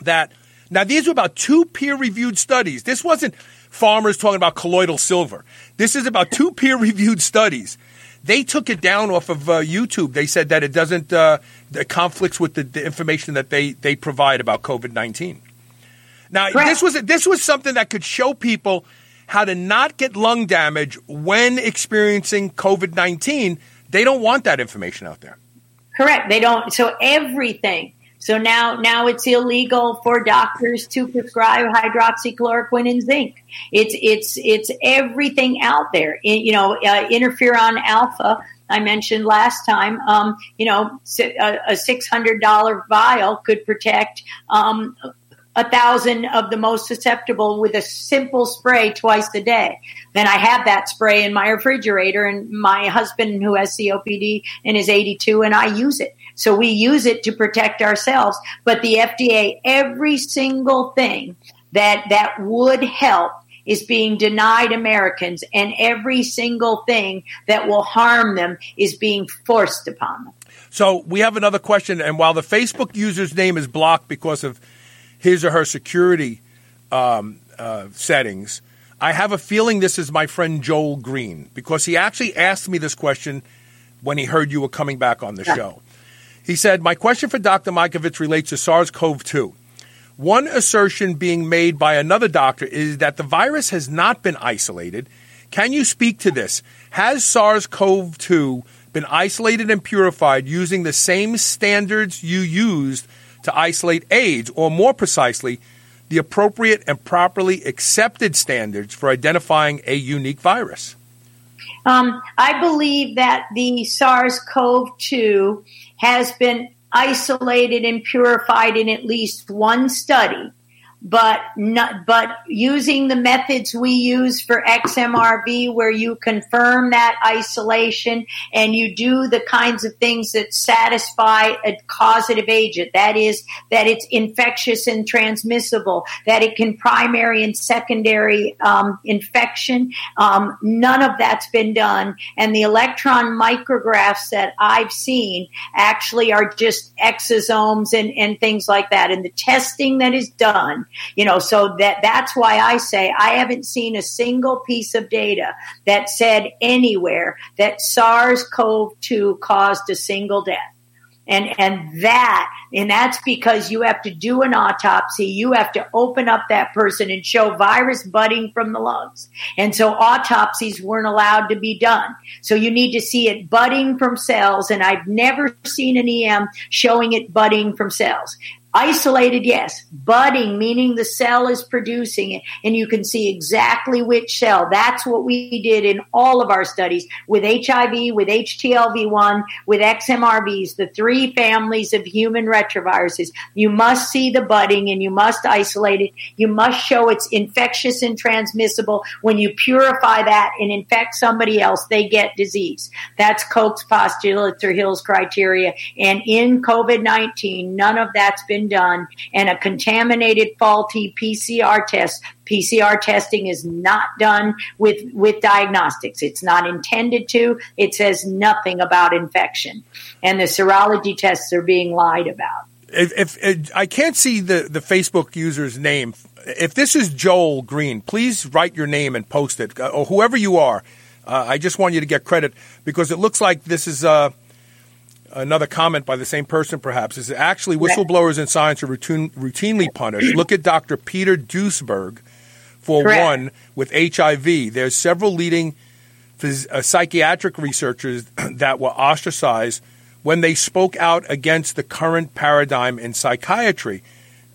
Speaker 1: that? Now, these were about two peer reviewed studies. This wasn't farmers talking about colloidal silver. This is about two peer reviewed studies. They took it down off of uh, YouTube. They said that it doesn't, uh, it conflicts with the, the information that they, they provide about COVID 19. Now, right. this was this was something that could show people how to not get lung damage when experiencing COVID nineteen. They don't want that information out there.
Speaker 2: Correct. They don't. So everything. So now, now it's illegal for doctors to prescribe hydroxychloroquine and zinc. It's it's it's everything out there. you know, uh, interferon alpha. I mentioned last time. Um, you know, a, a six hundred dollar vial could protect um, a thousand of the most susceptible with a simple spray twice a day. Then I have that spray in my refrigerator and my husband who has COPD and is 82 and I use it. So we use it to protect ourselves. But the FDA, every single thing that, that would help is being denied Americans and every single thing that will harm them is being forced upon them.
Speaker 1: So we have another question. And while the Facebook user's name is blocked because of his or her security um, uh, settings. I have a feeling this is my friend Joel Green because he actually asked me this question when he heard you were coming back on the yeah. show. He said, My question for Dr. Mikovits relates to SARS CoV 2. One assertion being made by another doctor is that the virus has not been isolated. Can you speak to this? Has SARS CoV 2 been isolated and purified using the same standards you used to isolate AIDS, or more precisely, the appropriate and properly accepted standards for identifying a unique virus?
Speaker 2: Um, I believe that the SARS CoV 2 has been isolated and purified in at least one study but not, but using the methods we use for XMRV, where you confirm that isolation and you do the kinds of things that satisfy a causative agent. That is, that it's infectious and transmissible, that it can primary and secondary um, infection. Um, none of that's been done, and the electron micrographs that I've seen actually are just exosomes and, and things like that. And the testing that is done you know, so that that's why I say I haven't seen a single piece of data that said anywhere that SARS-CoV-2 caused a single death. And, and that, and that's because you have to do an autopsy. You have to open up that person and show virus budding from the lungs. And so autopsies weren't allowed to be done. So you need to see it budding from cells. And I've never seen an EM showing it budding from cells Isolated, yes. Budding, meaning the cell is producing it, and you can see exactly which cell. That's what we did in all of our studies with HIV, with HTLV1, with XMRVs, the three families of human retroviruses. You must see the budding and you must isolate it. You must show it's infectious and transmissible. When you purify that and infect somebody else, they get disease. That's Koch's postulates or Hill's criteria. And in COVID 19, none of that's been been done and a contaminated faulty PCR test. PCR testing is not done with, with diagnostics. It's not intended to. It says nothing about infection. And the serology tests are being lied about.
Speaker 1: If, if, if I can't see the, the Facebook user's name, if this is Joel Green, please write your name and post it, uh, or whoever you are. Uh, I just want you to get credit because it looks like this is uh, another comment by the same person, perhaps, is actually whistleblowers in science are routine, routinely punished. Look at Dr. Peter Duesberg, for Correct. one, with HIV. There's several leading phys- uh, psychiatric researchers that were ostracized when they spoke out against the current paradigm in psychiatry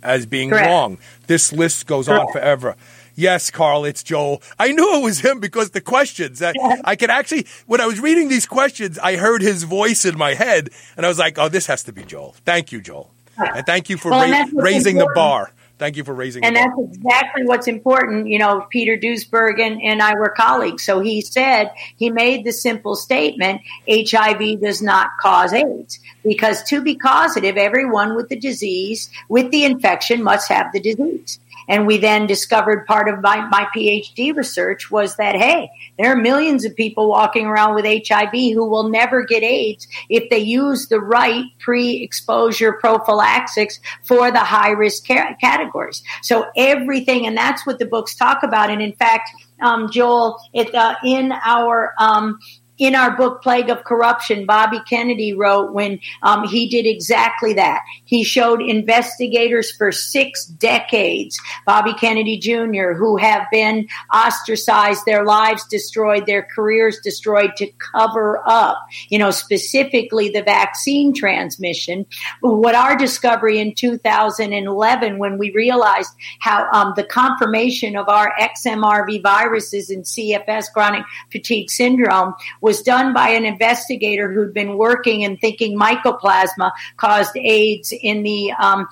Speaker 1: as being Correct. wrong. This list goes Correct. on forever. Yes, Carl, it's Joel. I knew it was him because the questions. I, I could actually, when I was reading these questions, I heard his voice in my head, and I was like, "Oh, this has to be Joel." Thank you, Joel, and thank you for well, ra- raising important. the bar. Thank you for raising.
Speaker 2: And that's exactly what's important. You know, Peter Duesberg and, and I were colleagues. So he said he made the simple statement: HIV does not cause AIDS because to be causative, everyone with the disease, with the infection, must have the disease. And we then discovered part of my, my PhD research was that, hey, there are millions of people walking around with HIV who will never get AIDS if they use the right pre exposure prophylaxis for the high risk categories. So everything, and that's what the books talk about. And in fact, um, Joel, it, uh, in our um, in our book Plague of Corruption, Bobby Kennedy wrote when um, he did exactly that. He showed investigators for six decades, Bobby Kennedy Jr., who have been ostracized, their lives destroyed, their careers destroyed to cover up, you know, specifically the vaccine transmission. What our discovery in 2011, when we realized how um, the confirmation of our XMRV viruses in CFS, chronic fatigue syndrome, was done by an investigator who'd been working and thinking mycoplasma caused AIDS in the um,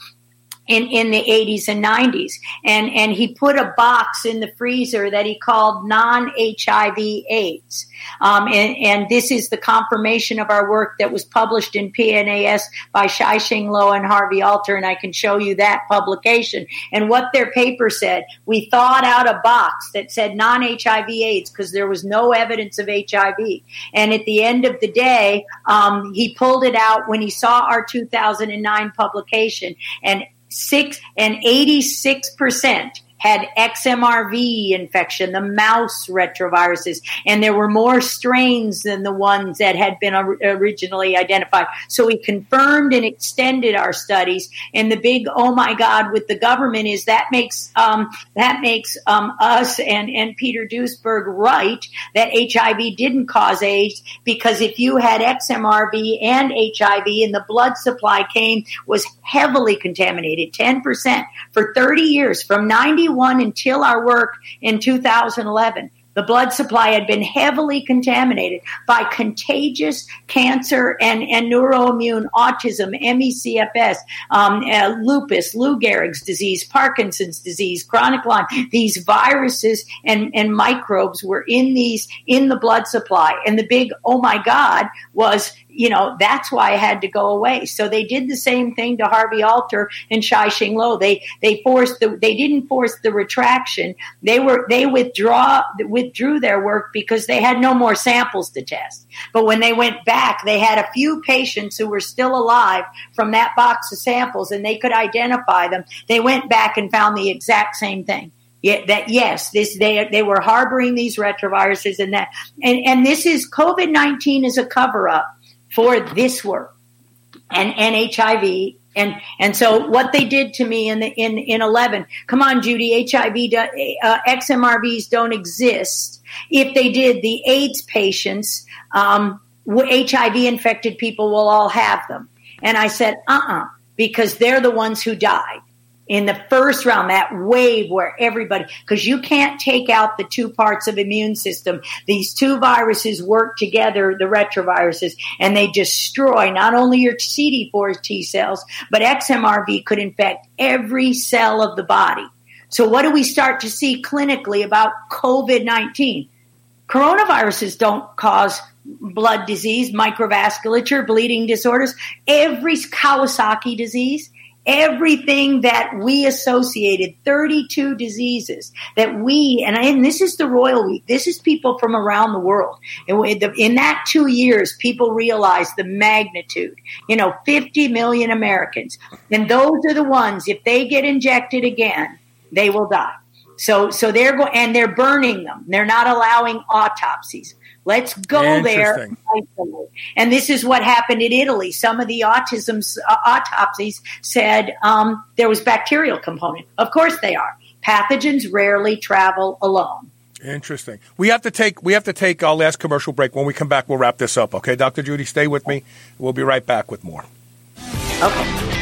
Speaker 2: in, in the 80s and 90s. And, and he put a box in the freezer that he called non HIV AIDS. Um, and, and, this is the confirmation of our work that was published in PNAS by Shyh-Ching Lo and Harvey Alter. And I can show you that publication. And what their paper said, we thawed out a box that said non HIV AIDS because there was no evidence of HIV. And at the end of the day, um, he pulled it out when he saw our 2009 publication. And six and 86% had XMRV infection, the mouse retroviruses, and there were more strains than the ones that had been originally identified. So we confirmed and extended our studies. And the big oh my god with the government is that makes um, that makes um, us and and Peter Duesberg right that HIV didn't cause AIDS because if you had XMRV and HIV and the blood supply came was heavily contaminated, ten percent for thirty years from ninety until our work in 2011. The blood supply had been heavily contaminated by contagious cancer and, and neuroimmune autism, ME/CFS, um, uh, lupus, Lou Gehrig's disease, Parkinson's disease, chronic Lyme. These viruses and, and microbes were in these in the blood supply, and the big oh my god was you know, that's why I had to go away. So they did the same thing to Harvey Alter and Shyh-Ching Lo. They they forced the they didn't force the retraction. They were they withdraw withdrew their work because they had no more samples to test. But when they went back, they had a few patients who were still alive from that box of samples and they could identify them. They went back and found the exact same thing. Yeah, that yes, this they they were harboring these retroviruses and that and and this is COVID nineteen is a cover up for this work and, and HIV. And, and so what they did to me in the, in, in 11, come on, Judy, HIV, uh, XMRVs don't exist. If they did, the AIDS patients, um, HIV infected people will all have them. And I said, uh uh-uh. uh because they're the ones who died in the first round, that wave where everybody, because you can't take out the two parts of immune system. These two viruses work together, the retroviruses, and they destroy not only your CD4 T cells, but XMRV could infect every cell of the body. So what do we start to see clinically about COVID-19? Coronaviruses don't cause blood disease, microvasculature, bleeding disorders, every Kawasaki disease, everything that we associated 32 diseases that we and, and this is the royal week. This is people from around the world. And in that two years people realized the magnitude. You know 50 million americans. And those are the ones if they get injected again they will die. So so they're going and they're burning them. They're not allowing autopsies Let's go there. And this is what happened in Italy. Some of the autism uh, autopsies said um, there was bacterial component. Of course they are. Pathogens rarely travel alone.
Speaker 1: Interesting. We have to take we have to take our last commercial break. When we come back, we'll wrap this up. Okay, Dr. Judy, stay with me. We'll be right back with more.
Speaker 2: Okay.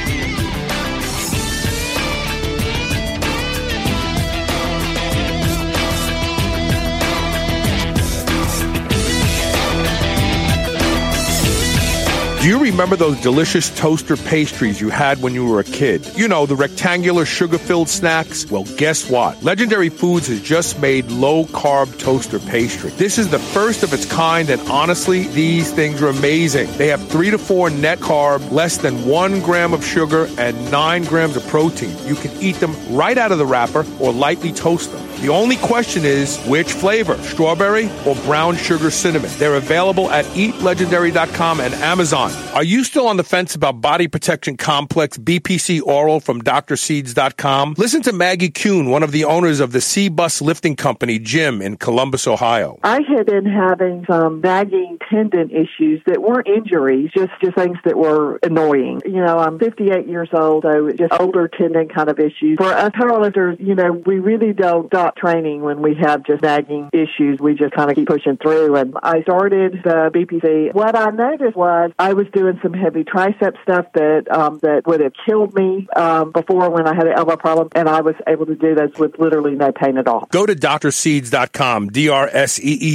Speaker 1: Do you remember those delicious toaster pastries you had when you were a kid? You know, the rectangular sugar filled snacks? Well, guess what? Legendary Foods has just made low carb toaster pastry. This is the first of its kind, and honestly, these things are amazing. They have three to four net carb, less than one gram of sugar, and nine grams of protein. You can eat them right out of the wrapper or lightly toast them. The only question is which flavor, strawberry or brown sugar cinnamon. They're available at eatlegendary.com and Amazon. Are you still on the fence about body protection complex BPC oral from drseeds.com? Listen to Maggie Kuhn, one of the owners of the C Bus Lifting Company gym in Columbus, Ohio.
Speaker 4: I had been having some nagging tendon issues that weren't injuries, just, just things that were annoying. You know, I'm 58 years old, so just older tendon kind of issues. For us powerlifters, you know, we really don't stop training when we have just nagging issues. We just kind of keep pushing through. And I started the BPC. What I noticed was I was doing some heavy tricep stuff that um, that would have killed me um, before when I had an elbow problem, and I was able to do this with literally no pain at all.
Speaker 1: Go to drseeds.com, D-R-S-E-E-D-S.com.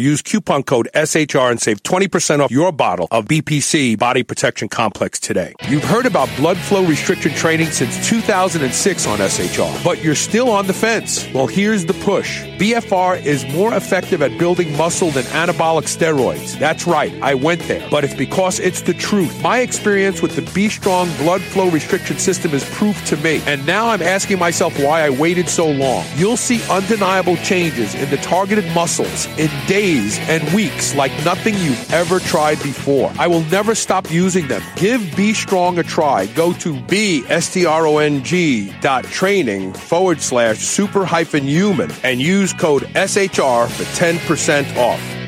Speaker 1: Use coupon code SHR and save 20% off your bottle of BPC Body Protection Complex today. You've heard about blood flow restriction training since 2006 on SHR, but you're still on the fence fence? Well, here's the push. BFR is more effective at building muscle than anabolic steroids. That's right, I went there. But it's because it's the truth. My experience with the B Strong blood flow restriction system is proof to me. And now I'm asking myself why I waited so long. You'll see undeniable changes in the targeted muscles in days and weeks like nothing you've ever tried before. I will never stop using them. Give B Strong a try. Go to B S T R O N G dot training forward slash super hyphen human and use code SHR for 10% off.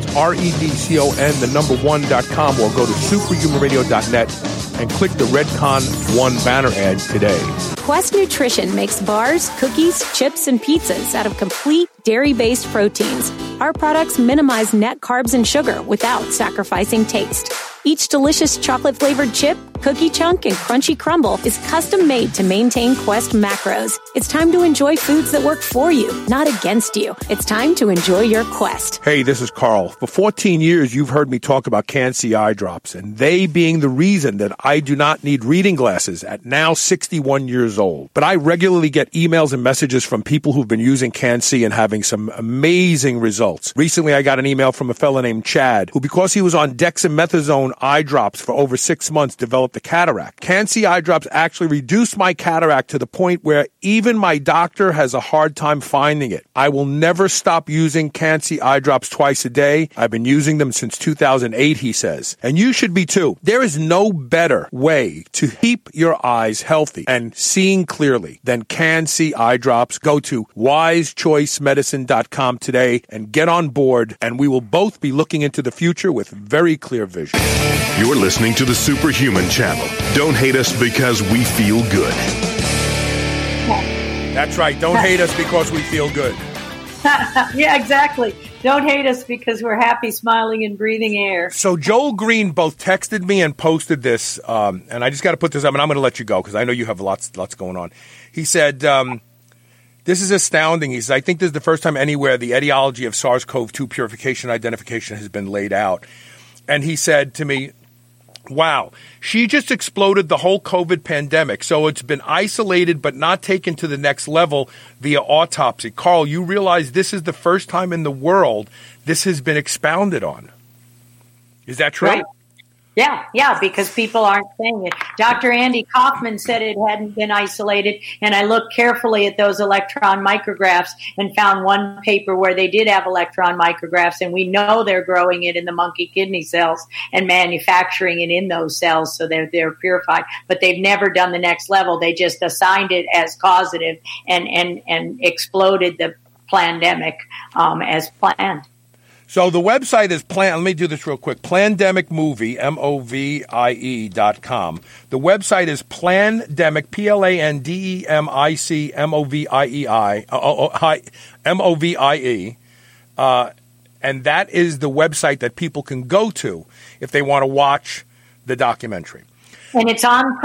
Speaker 1: that's R-E-D-C-O-N, the number one dot com, or go to superhumanradio.net and click the Redcon One banner ad today.
Speaker 7: Quest Nutrition makes bars, cookies, chips, and pizzas out of complete dairy based proteins. Our products minimize net carbs and sugar without sacrificing taste. Each delicious chocolate flavored chip, cookie chunk, and crunchy crumble is custom made to maintain Quest macros. It's time to enjoy foods that work for you, not against you. It's time to enjoy your Quest.
Speaker 1: Hey, this is Carl. For 14 years, you've heard me talk about Can-C eye drops, and they being the reason that I do not need reading glasses at now 61 years old. But I regularly get emails and messages from people who've been using Can-C and having some amazing results. Recently, I got an email from a fellow named Chad, who because he was on dexamethasone hormone eye drops for over six months developed a cataract. Can-C eye drops actually reduced my cataract to the point where even my doctor has a hard time finding it. I will never stop using Can-C eye drops twice a day. I've been using them since 2008, he says. And you should be too. There is no better way to keep your eyes healthy and seeing clearly than Can-C eye drops. Go to wisechoicemedicine.com today and get on board and we will both be looking into the future with very clear vision.
Speaker 6: You're listening to the Superhuman Channel. Don't hate us because we feel good.
Speaker 1: That's right. Don't hate us because we feel good.
Speaker 2: yeah, exactly. Don't hate us because we're happy, smiling, and breathing air.
Speaker 1: So Joel Green both texted me and posted this, um, and I just got to put this up, and I'm going to let you go because I know you have lots, lots going on. He said, um, "This is astounding." He says, "I think this is the first time anywhere the etiology of SARS-CoV-2 purification identification has been laid out." And he said to me, Wow. She just exploded the whole COVID pandemic. So it's been isolated but not taken to the next level via autopsy. Carl, you realize this is the first time in the world this has been expounded on. Is that true?
Speaker 2: Right. Yeah, yeah, because people aren't saying it. Dr. Andy Kaufman said it hadn't been isolated, and I looked carefully at those electron micrographs and found one paper where they did have electron micrographs, and we know they're growing it in the monkey kidney cells and manufacturing it in those cells, so they're they're purified. But they've never done the next level. They just assigned it as causative and and and exploded the pandemic um, as planned.
Speaker 1: So the website is plan. Let me do this real quick. Plandemic movie, M O V I E dot com. The website is Plandemic, P L A N D E M I C M O V I E I, M O V I E. Uh, and that is the website that people can go to if they want to watch the documentary.
Speaker 2: And it's on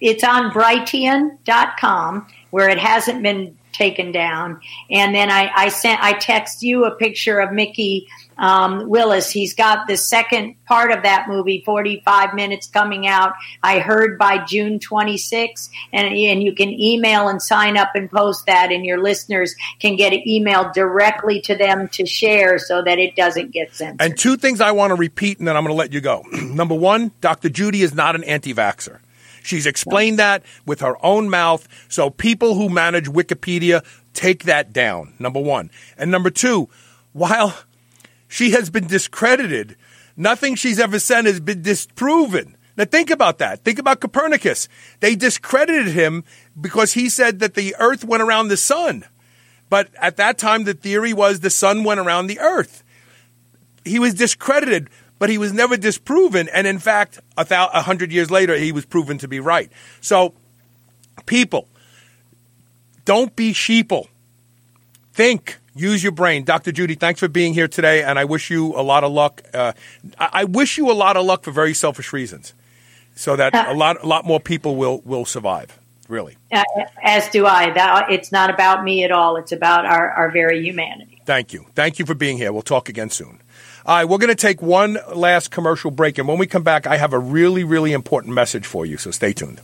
Speaker 2: it's on Brighteon.com where it hasn't been taken down. And then I, I sent I text you a picture of Mikki um, Willis. He's got the second part of that movie, 45 minutes coming out. I heard by June 26. and, and you can email and sign up and post that, and your listeners can get an email directly to them to share so that it doesn't get censored.
Speaker 1: And two things I want to repeat, and then I'm going to let you go. Number one, Dr. Judy is not an anti vaxxer. She's explained that with her own mouth. So people who manage Wikipedia take that down. Number one. And number two, while she has been discredited. Nothing she's ever said has been disproven. Now think about that. Think about Copernicus. They discredited him because he said that the earth went around the sun. But at that time, the theory was the sun went around the earth. He was discredited, but he was never disproven. And in fact, a, th- hundred years later, he was proven to be right. So, people, don't be sheeple. Think. Use your brain. Dr. Judy, thanks for being here today, and I wish you a lot of luck. Uh, I wish you a lot of luck for very selfish reasons, so that a lot, a lot more people will, will survive, really.
Speaker 2: Uh, as do I. That, it's not about me at all. It's about our, our very humanity.
Speaker 1: Thank you. Thank you for being here. We'll talk again soon. All right, we're going to take one last commercial break, and when we come back, I have a really, really important message for you, so stay tuned.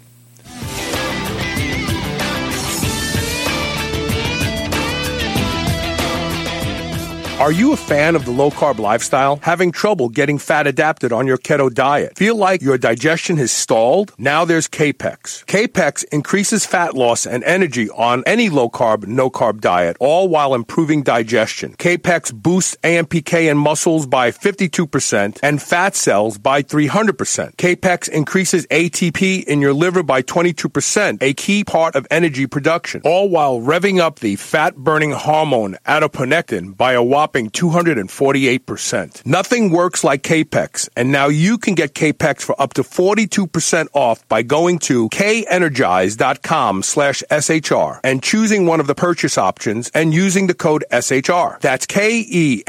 Speaker 1: Are you a fan of the low carb lifestyle? Having trouble getting fat adapted on your keto diet? Feel like your digestion has stalled? Now there's Kapex. Kapex increases fat loss and energy on any low carb, no carb diet, all while improving digestion. Kapex boosts AMPK in muscles by 52% and fat cells by 300%. Kapex increases ATP in your liver by 22%, a key part of energy production, all while revving up the fat burning hormone adiponectin by a whopping 248%. Nothing works like Kapex, and now you can get Kapex for up to 42% off by going to kenergize.com slash SHR and choosing one of the purchase options and using the code SHR. That's K-E-N-E-R-G-I-Z-E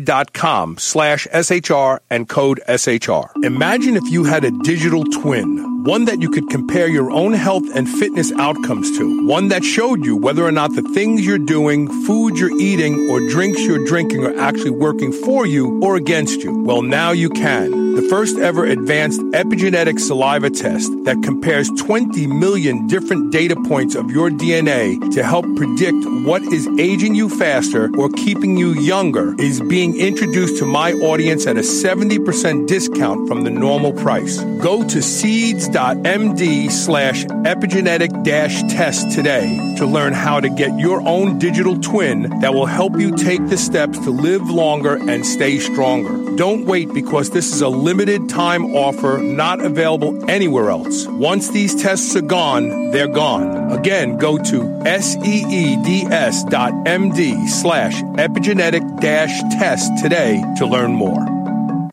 Speaker 1: dot com slash SHR and code SHR. Imagine if you had a digital twin, one that you could compare your own health and fitness outcomes to, one that showed you whether or not the things you're doing, food you're eating, or drinks you're drinking are actually working for you or against you. Well, now you can the first ever advanced epigenetic saliva test that compares 20 million different data points of your DNA to help predict what is aging you faster or keeping you younger, is being introduced to my audience at a 70% discount from the normal price. Go to seeds.md slash epigenetic dash test today to learn how to get your own digital twin that will help you take the steps to live longer and stay stronger. Don't wait because this is a limited time offer not available anywhere else. Once these tests are gone, they're gone. Again, go to seeds dot md slash epigenetic dash test today to learn more.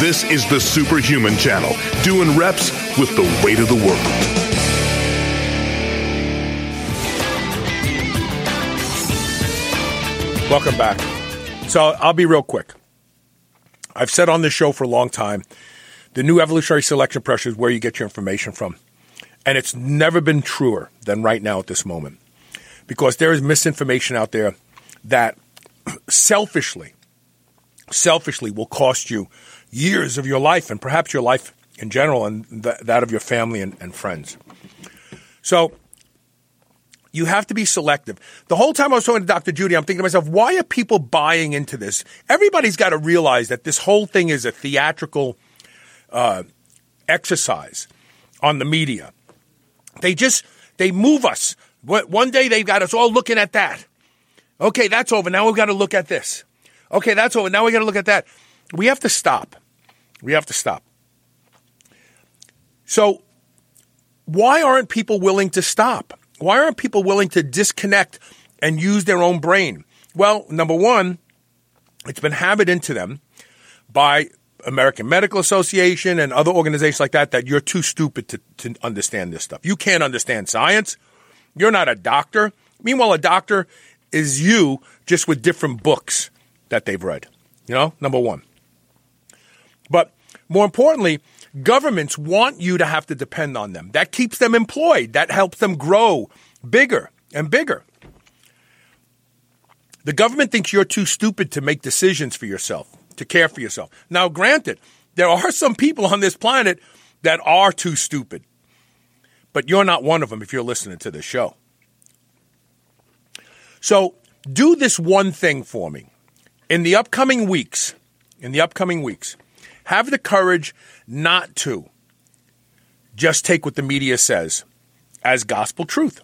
Speaker 6: This is the Superhuman Channel, doing reps with the weight of the world.
Speaker 1: Welcome back. So I'll be real quick. I've said on this show for a long time the new evolutionary selection pressure is where you get your information from. And it's never been truer than right now at this moment. Because there is misinformation out there that selfishly, selfishly will cost you years of your life and perhaps your life in general and th- that of your family and, and friends. So you have to be selective. The whole time I was talking to Dr. Judy, I'm thinking to myself, why are people buying into this? Everybody's got to realize that this whole thing is a theatrical uh, exercise on the media. They just they move us. One day they've got us all looking at that. Okay, that's over. Now we've got to look at this. Okay, that's over. Now we got to look at that. We have to stop. We have to stop. So, why aren't people willing to stop? Why aren't people willing to disconnect and use their own brain? Well, number one, it's been hammered into them by American Medical Association and other organizations like that that you're too stupid to, to understand this stuff. You can't understand science. You're not a doctor. Meanwhile, a doctor is you just with different books that they've read. You know, number one. More importantly, governments want you to have to depend on them. That keeps them employed. That helps them grow bigger and bigger. The government thinks you're too stupid to make decisions for yourself, to care for yourself. Now, granted, there are some people on this planet that are too stupid, but you're not one of them if you're listening to this show. So, do this one thing for me. In the upcoming weeks, in the upcoming weeks, have the courage not to just take what the media says as gospel truth.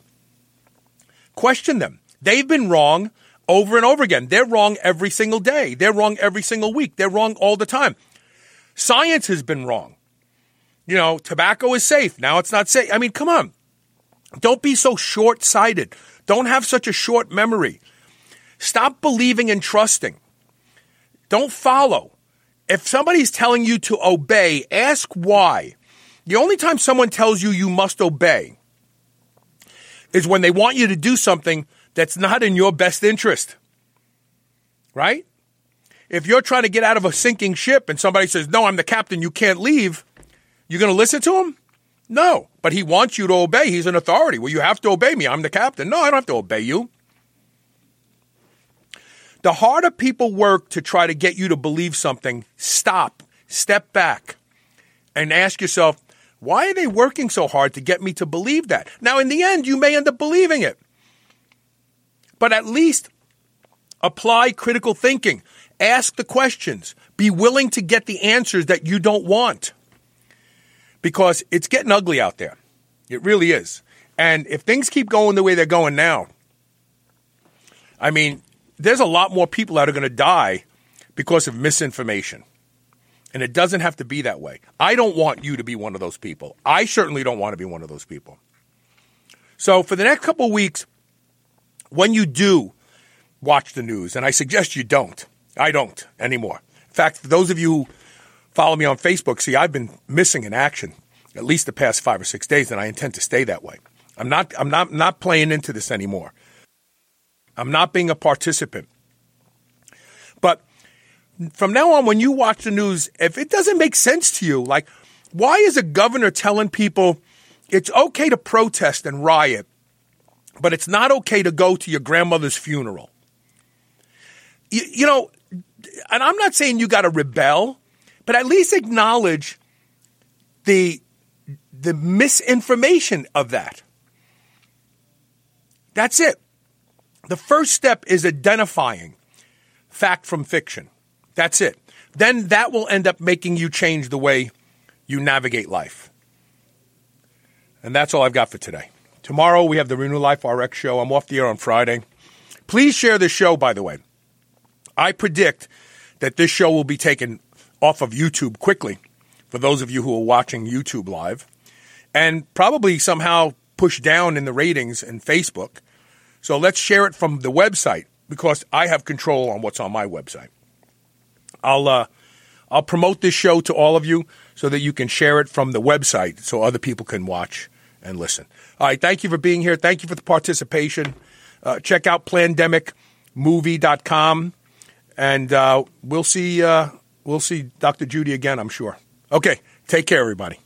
Speaker 1: Question them. They've been wrong over and over again. They're wrong every single day. They're wrong every single week. They're wrong all the time. Science has been wrong. You know, tobacco is safe. Now it's not safe. I mean, come on. Don't be so short sighted. Don't have such a short memory. Stop believing and trusting. Don't follow if somebody's telling you to obey, ask why. The only time someone tells you you must obey is when they want you to do something that's not in your best interest. Right? If you're trying to get out of a sinking ship and somebody says, No, I'm the captain, you can't leave, you're going to listen to him? No. But he wants you to obey. He's an authority. Well, you have to obey me. I'm the captain. No, I don't have to obey you. The harder people work to try to get you to believe something, stop, step back, and ask yourself, why are they working so hard to get me to believe that? Now, in the end, you may end up believing it. But at least apply critical thinking. Ask the questions. Be willing to get the answers that you don't want. because it's getting ugly out there. It really is. And if things keep going the way they're going now, I mean, there's a lot more people that are going to die because of misinformation. And it doesn't have to be that way. I don't want you to be one of those people. I certainly don't want to be one of those people. So for the next couple weeks, when you do watch the news, and I suggest you don't, I don't anymore. In fact, for those of you who follow me on Facebook, see, I've been missing in action at least the past five or six days, and I intend to stay that way. I'm not, I'm not, not playing into this anymore. I'm not being a participant. But from now on, when you watch the news, if it doesn't make sense to you, like, why is a governor telling people it's okay to protest and riot, but it's not okay to go to your grandmother's funeral? You, you know, and I'm not saying you got to rebel, but at least acknowledge the the misinformation of that. That's it. The first step is identifying fact from fiction. That's it. Then that will end up making you change the way you navigate life. And that's all I've got for today. Tomorrow we have the Renew Life RX show. I'm off the air on Friday. Please share this show, by the way. I predict that this show will be taken off of YouTube quickly for those of you who are watching YouTube live and probably somehow pushed down in the ratings in Facebook. So let's share it from the website because I have control on what's on my website. I'll uh, I'll promote this show to all of you so that you can share it from the website so other people can watch and listen. All right, thank you for being here. Thank you for the participation. Uh, check out plandemicmovie.com and uh, we'll see uh, we'll see Dr. Judy again, I'm sure. Okay, take care everybody.